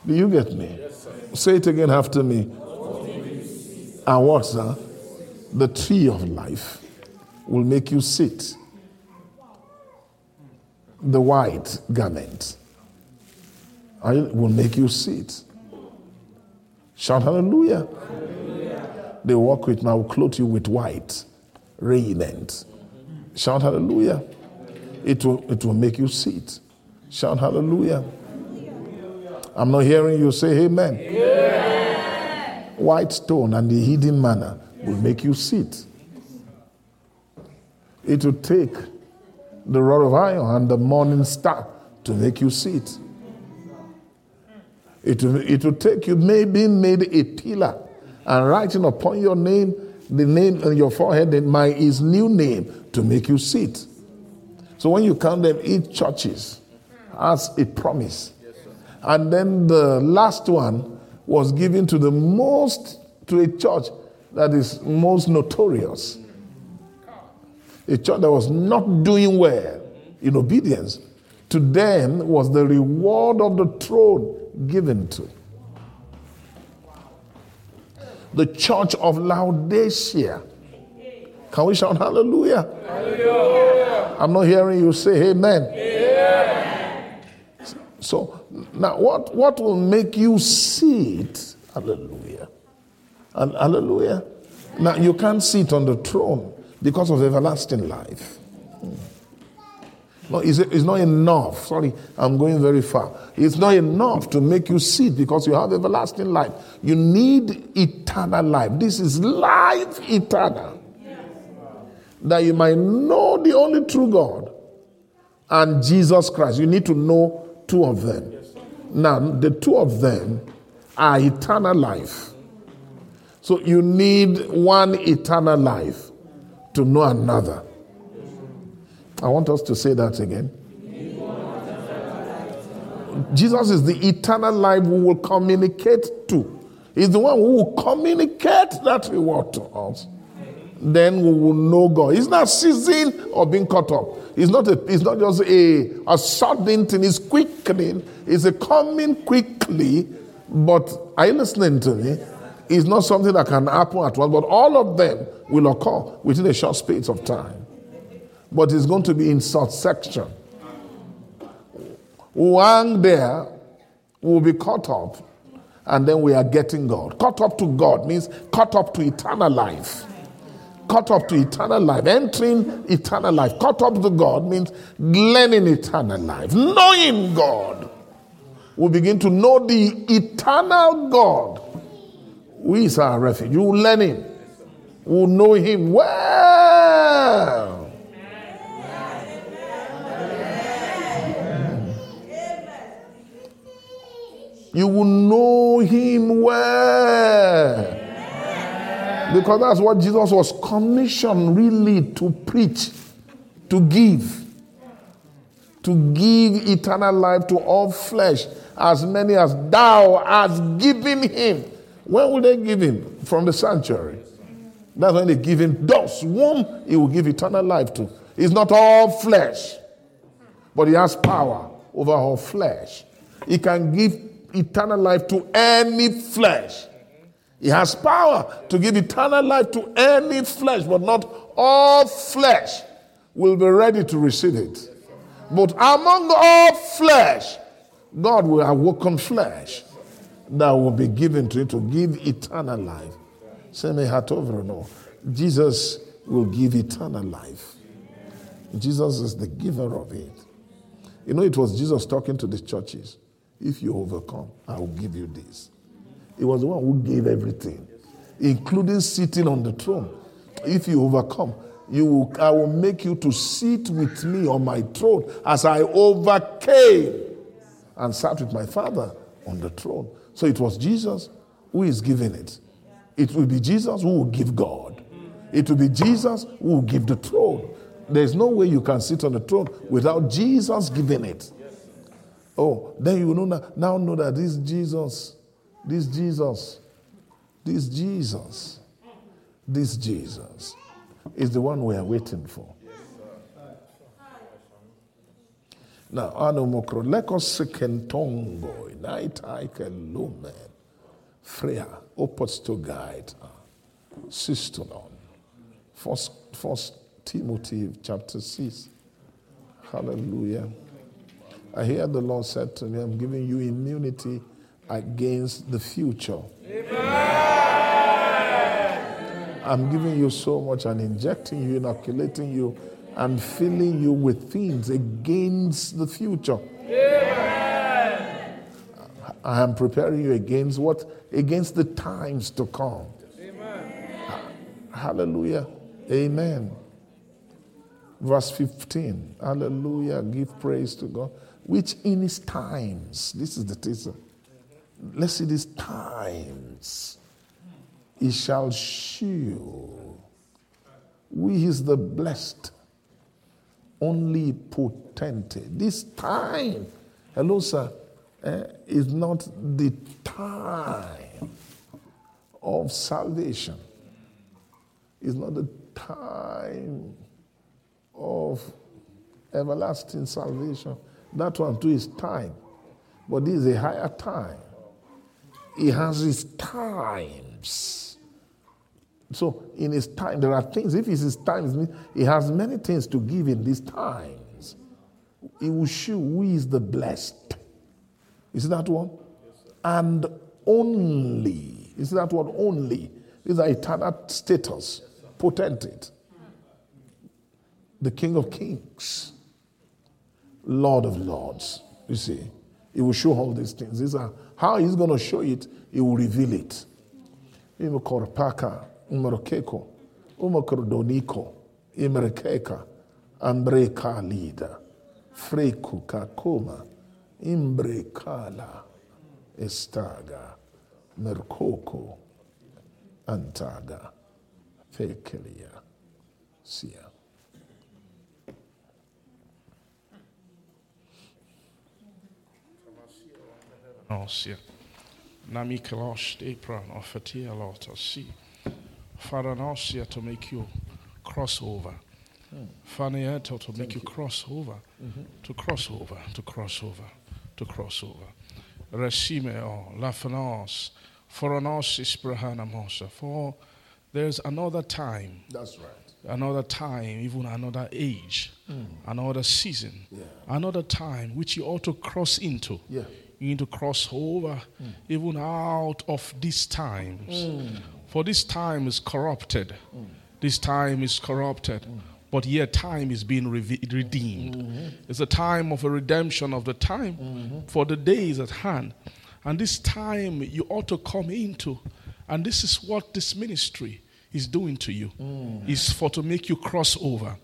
Do you get me? Say it again after me. And what, sir? The tree of life will make you sit. The white garment I will make you sit. Shout hallelujah. hallelujah. They walk with now, clothe you with white raiment. Shout hallelujah. It will, it will make you sit. Shout hallelujah. I'm not hearing you say amen. amen. White stone and the hidden manna will make you sit. It will take the rod of iron and the morning star to make you sit. It will, it will take you maybe made a pillar and writing upon your name the name on your forehead, and my is new name to make you sit. So when you count them, each churches has a promise. And then the last one was given to the most, to a church that is most notorious. A church that was not doing well in obedience. To them was the reward of the throne given to the church of Laodicea. Can we shout hallelujah? hallelujah. I'm not hearing you say amen. amen. So now what, what will make you see it? Hallelujah. Hallelujah. Now you can't sit on the throne because of everlasting life. No, it's, it's not enough. Sorry, I'm going very far. It's not enough to make you sit because you have everlasting life. You need eternal life. This is life eternal. That you might know the only true God and Jesus Christ. You need to know two of them. Now, the two of them are eternal life. So you need one eternal life to know another. I want us to say that again. Jesus is the eternal life we will communicate to. He's the one who will communicate that reward to us. Then we will know God. He's not ceasing or being cut off. It's not, a, it's not just a, a sudden thing, it's quickening. It's a coming quickly. But are you listening to me? It's not something that can happen at once, but all of them will occur within a short space of time but it's going to be in such section. One there will be caught up, and then we are getting God. Caught up to God means caught up to eternal life. Caught up to eternal life, entering eternal life. Caught up to God means learning eternal life, knowing God. We begin to know the eternal God. Who is our refuge? You learn Him. We know Him well. you will know him well. Because that's what Jesus was commissioned really to preach, to give. To give eternal life to all flesh, as many as thou hast given him. When will they give him? From the sanctuary. That's when they give him those whom he will give eternal life to. It's not all flesh, but he has power over all flesh. He can give eternal life to any flesh. He has power to give eternal life to any flesh, but not all flesh will be ready to receive it. But among all flesh, God will awaken flesh that will be given to you to give eternal life. Say me heart over no. Jesus will give eternal life. Jesus is the giver of it. You know, it was Jesus talking to the churches. If you overcome, I will give you this. He was the one who gave everything, including sitting on the throne. If you overcome, you will, I will make you to sit with me on my throne as I overcame and sat with my Father on the throne. So it was Jesus who is giving it. It will be Jesus who will give God. It will be Jesus who will give the throne. There's no way you can sit on the throne without Jesus giving it. Oh, then you know now, now know that this Jesus, this Jesus, this Jesus, this Jesus is the one we are waiting for. Now, anomokro, lekos sekentongo, night ike lumen, freya, opos to guide, uh, sistolon. First, first Timothy chapter 6. Hallelujah. I hear the Lord said to me, I'm giving you immunity against the future. Amen. I'm giving you so much and injecting you, inoculating you, and filling you with things against the future. Amen. I am preparing you against what? Against the times to come. Amen. Hallelujah. Amen. Verse 15. Hallelujah. Give praise to God. Which in his times, this is the teaser. Let's see these times. He shall shew. We is the blessed, only potentate. This time, hello, sir, eh, is not the time of salvation. It's not the time of everlasting salvation. That one too is time. But this is a higher time. He has his times. So in his time, there are things. If it's his times, he has many things to give in these times. He will show who is the blessed. Is that one? and only. Is that what only? These are eternal status, potentate. The King of Kings, Lord of Lords. You see, He will show all these things. These are how He's going to show it. He will reveal it. He will Imekorpaka, umerokeko, Umrkeko, Umakrodoniko, Imrekeka, Ambrekalida, Freku Kakoma, Imbrekala, Estaga, Merkoko, Antaga, Fekelia, Sia. Nossa, na Michelos, Depra, Ofatia, Lotus, Sia. Father Nosia to make you cross over. Hmm. Fanieto eh? to make you cross over. Mm-hmm. To cross over. To cross over. To cross over. Resime o oh, lafanos. For anosis brahana mosa. For there's another time That's right. another time, even another age, hmm. another season, Yeah. another time which you ought to cross into. Yeah. You need to cross over hmm. even out of these times. For this time is corrupted. Mm. This time is corrupted. Mm. But yet time is being reve- redeemed. Mm-hmm. It's a time of a redemption of the time mm-hmm. for the day is at hand. And this time you ought to come into. And this is what this ministry is doing to you. Mm. Is for to make you cross over.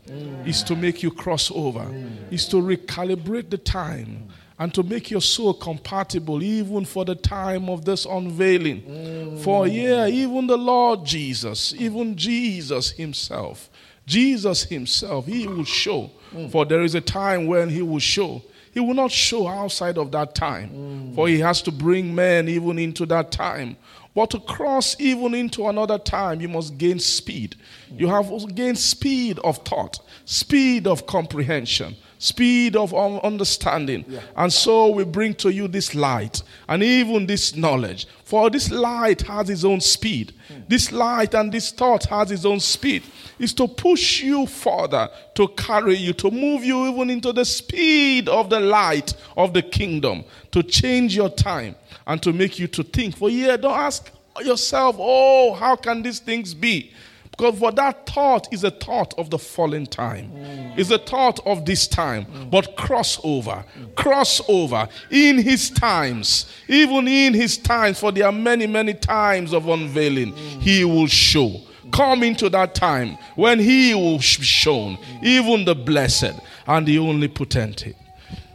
Is to make you cross over. Is to recalibrate the time and to make your soul compatible even for the time of this unveiling. For yeah, even the Lord Jesus, even Jesus Himself, Jesus Himself, He will show. For there is a time when He will show. He will not show outside of that time, for He has to bring men even into that time. But to cross even into another time, you must gain speed. You have to gain speed of thought, speed of comprehension, speed of un- understanding. And so we bring to you this light and even this knowledge. For this light has its own speed. Hmm. This light and this thought has its own speed. Is to push you further, to carry you, to move you even into the speed of the light of the kingdom, to change your time and to make you to think. For yeah, don't ask yourself, oh, how can these things be? Because for that thought is a thought of the fallen time. Mm. It's a thought of this time. Mm. But crossover, crossover in his times, even in his times, for there are many, many times of unveiling, mm. he will show. Come into that time when he will be shown, even the blessed and the only potentate.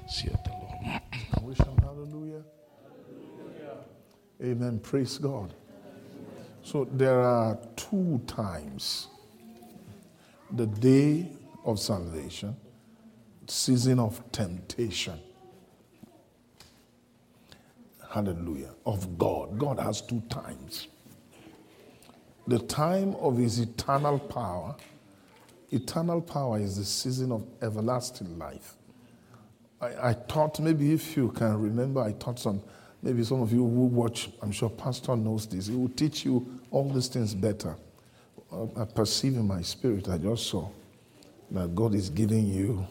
See the Lord. Wish him hallelujah. Amen. Praise God. So there are two times the day of salvation, season of temptation. Hallelujah. Of God. God has two times. The time of his eternal power. Eternal power is the season of everlasting life. I, I thought maybe if you can remember, I taught some, maybe some of you who watch, I'm sure Pastor knows this. He will teach you all these things better. Uh, I perceive in my spirit, I just saw that God is giving you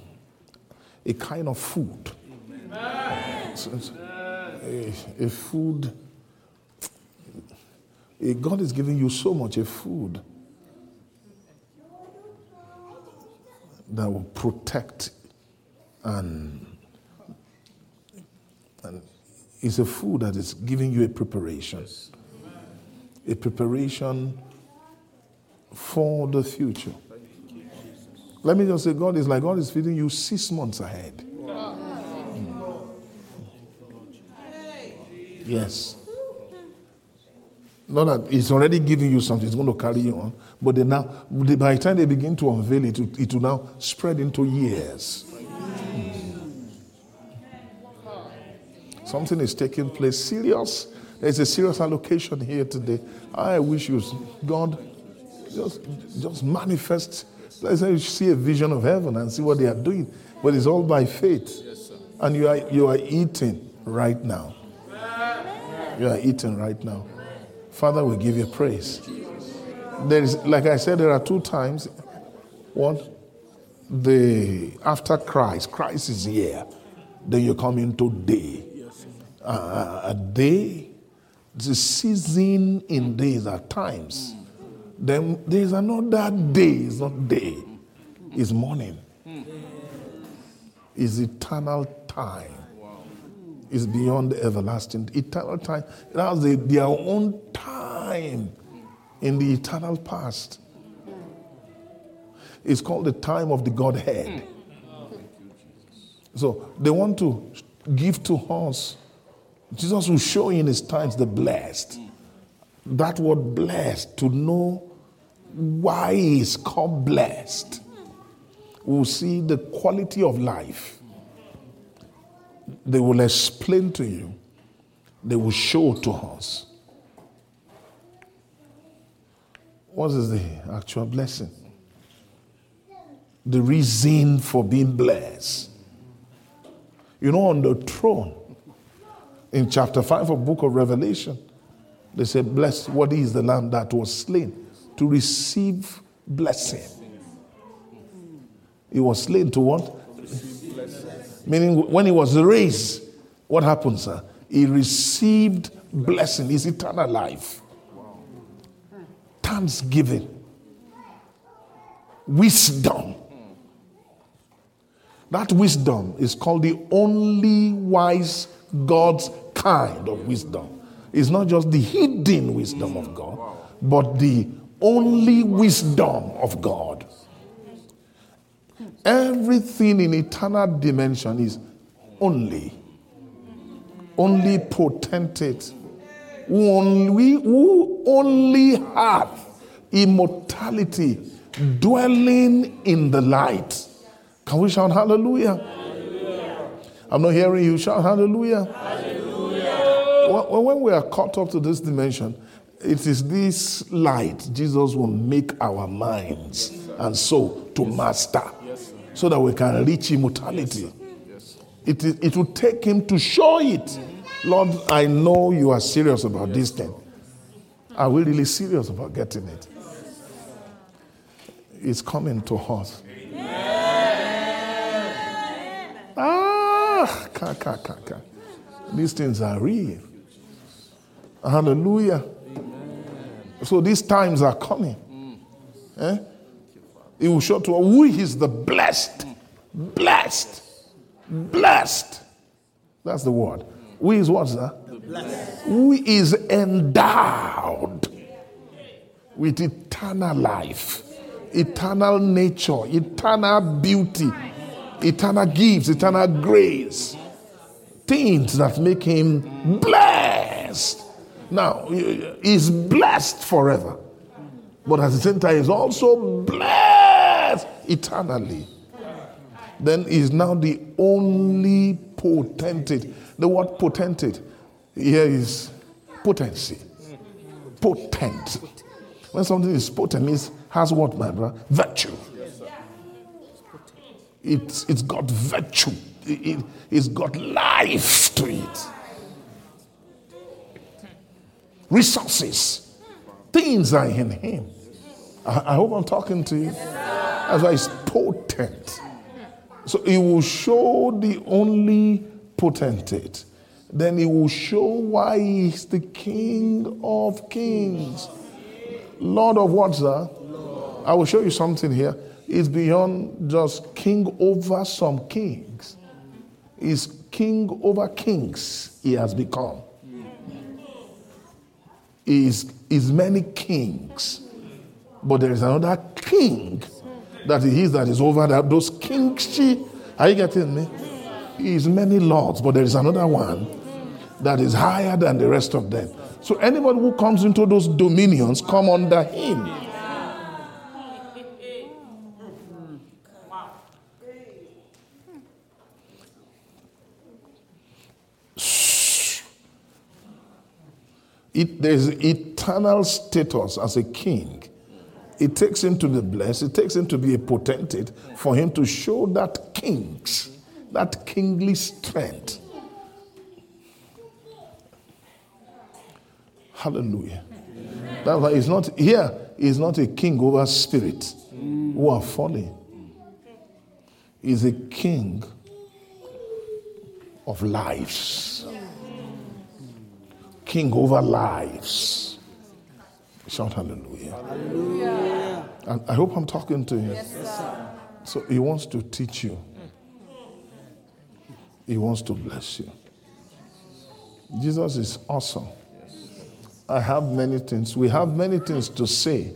a kind of food. It's a, a food. a- God is giving you so much a food that will protect and and it's a food that is giving you a preparation. A preparation for the future. Let me just say, God is like God is feeding you six months ahead. Mm. Yes. Not that it's already giving you something, it's going to carry you on. But they now, by the time they begin to unveil it, it, it will now spread into years. Something is taking place serious. There's a serious allocation here today. I wish you, God, just, just manifest. Let's say you see a vision of heaven and see what they are doing. But it's all by faith. Yes, and you are, you are eating right now. You are eating right now. Father, we give you praise. There is, like I said, there are two times. One, the after Christ, Christ is here. Then you come into day. Uh, a day, the season in days are times. Then there is another day. It's not day. It's morning. It's eternal time. It's beyond the everlasting. Eternal time. It has their own time in the eternal past. It's called the time of the Godhead. So they want to give to us. Jesus will show in his times the blessed. That word blessed, to know why he is called blessed. We'll see the quality of life. They will explain to you, they will show to us. What is the actual blessing? The reason for being blessed. You know, on the throne, in chapter 5 of book of Revelation, they say, Blessed, what is the lamb that was slain to receive blessing? He was slain to what? Meaning, when he was raised, what happened, Sir? He received blessing, his eternal life. Thanksgiving, wisdom. That wisdom is called the only wise God's kind of wisdom. It's not just the hidden wisdom of God, but the only wisdom of God. Everything in eternal dimension is only, only potentate, only, who only have immortality dwelling in the light. Can we shout hallelujah? I'm not hearing you shout hallelujah. When when we are caught up to this dimension, it is this light Jesus will make our minds and soul to master so that we can reach immortality. It, is- it will take him to show it. Lord, I know you are serious about this thing. Are we really serious about getting it? It's coming to us. Ah, ka, ka, ka, ka. These things are real. Hallelujah. So these times are coming. Eh? He will show to who is the blessed. Blessed. Blessed. That's the word. Who is what, sir? Who is endowed with eternal life, eternal nature, eternal beauty, eternal gifts, eternal grace. Things that make him blessed. Now, he's blessed forever. But at the same time, he's also blessed eternally. Then he's now the only potentate. The word potentate here is potency. Potent. When something is potent, it means has what, my brother? Virtue. It's, it's got virtue. It, it's got life to it. Resources. Things are in him. I, I hope I'm talking to you. That's why it's potent. So he will show the only potentate. Then he will show why he's the King of Kings. Lord of what, sir? I will show you something here. It's beyond just king over some kings. He's king over kings, he has become. Is is many kings. But there is another king that he is that is over that those kings. Are you getting me? He is many lords, but there is another one that is higher than the rest of them. So anybody who comes into those dominions come under him. It, there's eternal status as a king. It takes him to be blessed, it takes him to be a potentate for him to show that kings, that kingly strength. Hallelujah. That's why he's not here, he's not a king over spirits who are falling. He's a king of lives. King over lives. Shout hallelujah. Hallelujah. And I hope I'm talking to him. Yes, so he wants to teach you. He wants to bless you. Jesus is awesome. I have many things. We have many things to say.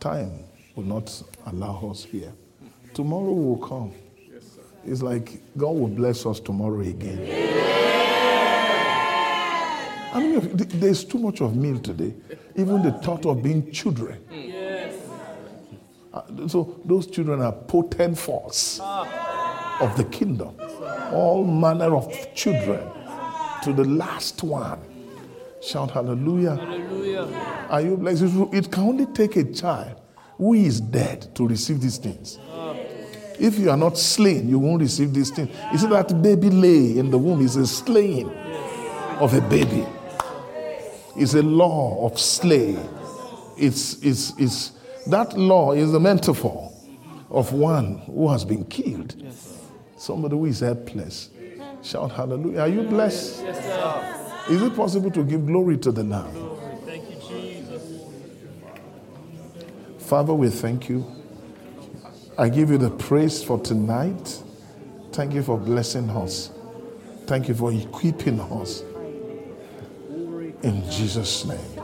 Time will not allow us here. Tomorrow will come. It's like God will bless us tomorrow again. I mean, there's too much of meal today. Even the thought of being children. Uh, so those children are potent force of the kingdom. All manner of children to the last one. Shout hallelujah. hallelujah. Are you blessed? It can only take a child who is dead to receive these things. If you are not slain, you won't receive these things. You see that baby lay in the womb is a slaying of a baby. It's a law of slay. It's, it's, it's, that law is a metaphor of one who has been killed. Somebody who is helpless. Shout hallelujah. Are you blessed? Yes, is it possible to give glory to the Lamb? Thank you, Jesus. Father, we thank you. I give you the praise for tonight. Thank you for blessing us. Thank you for equipping us. In Jesus' name.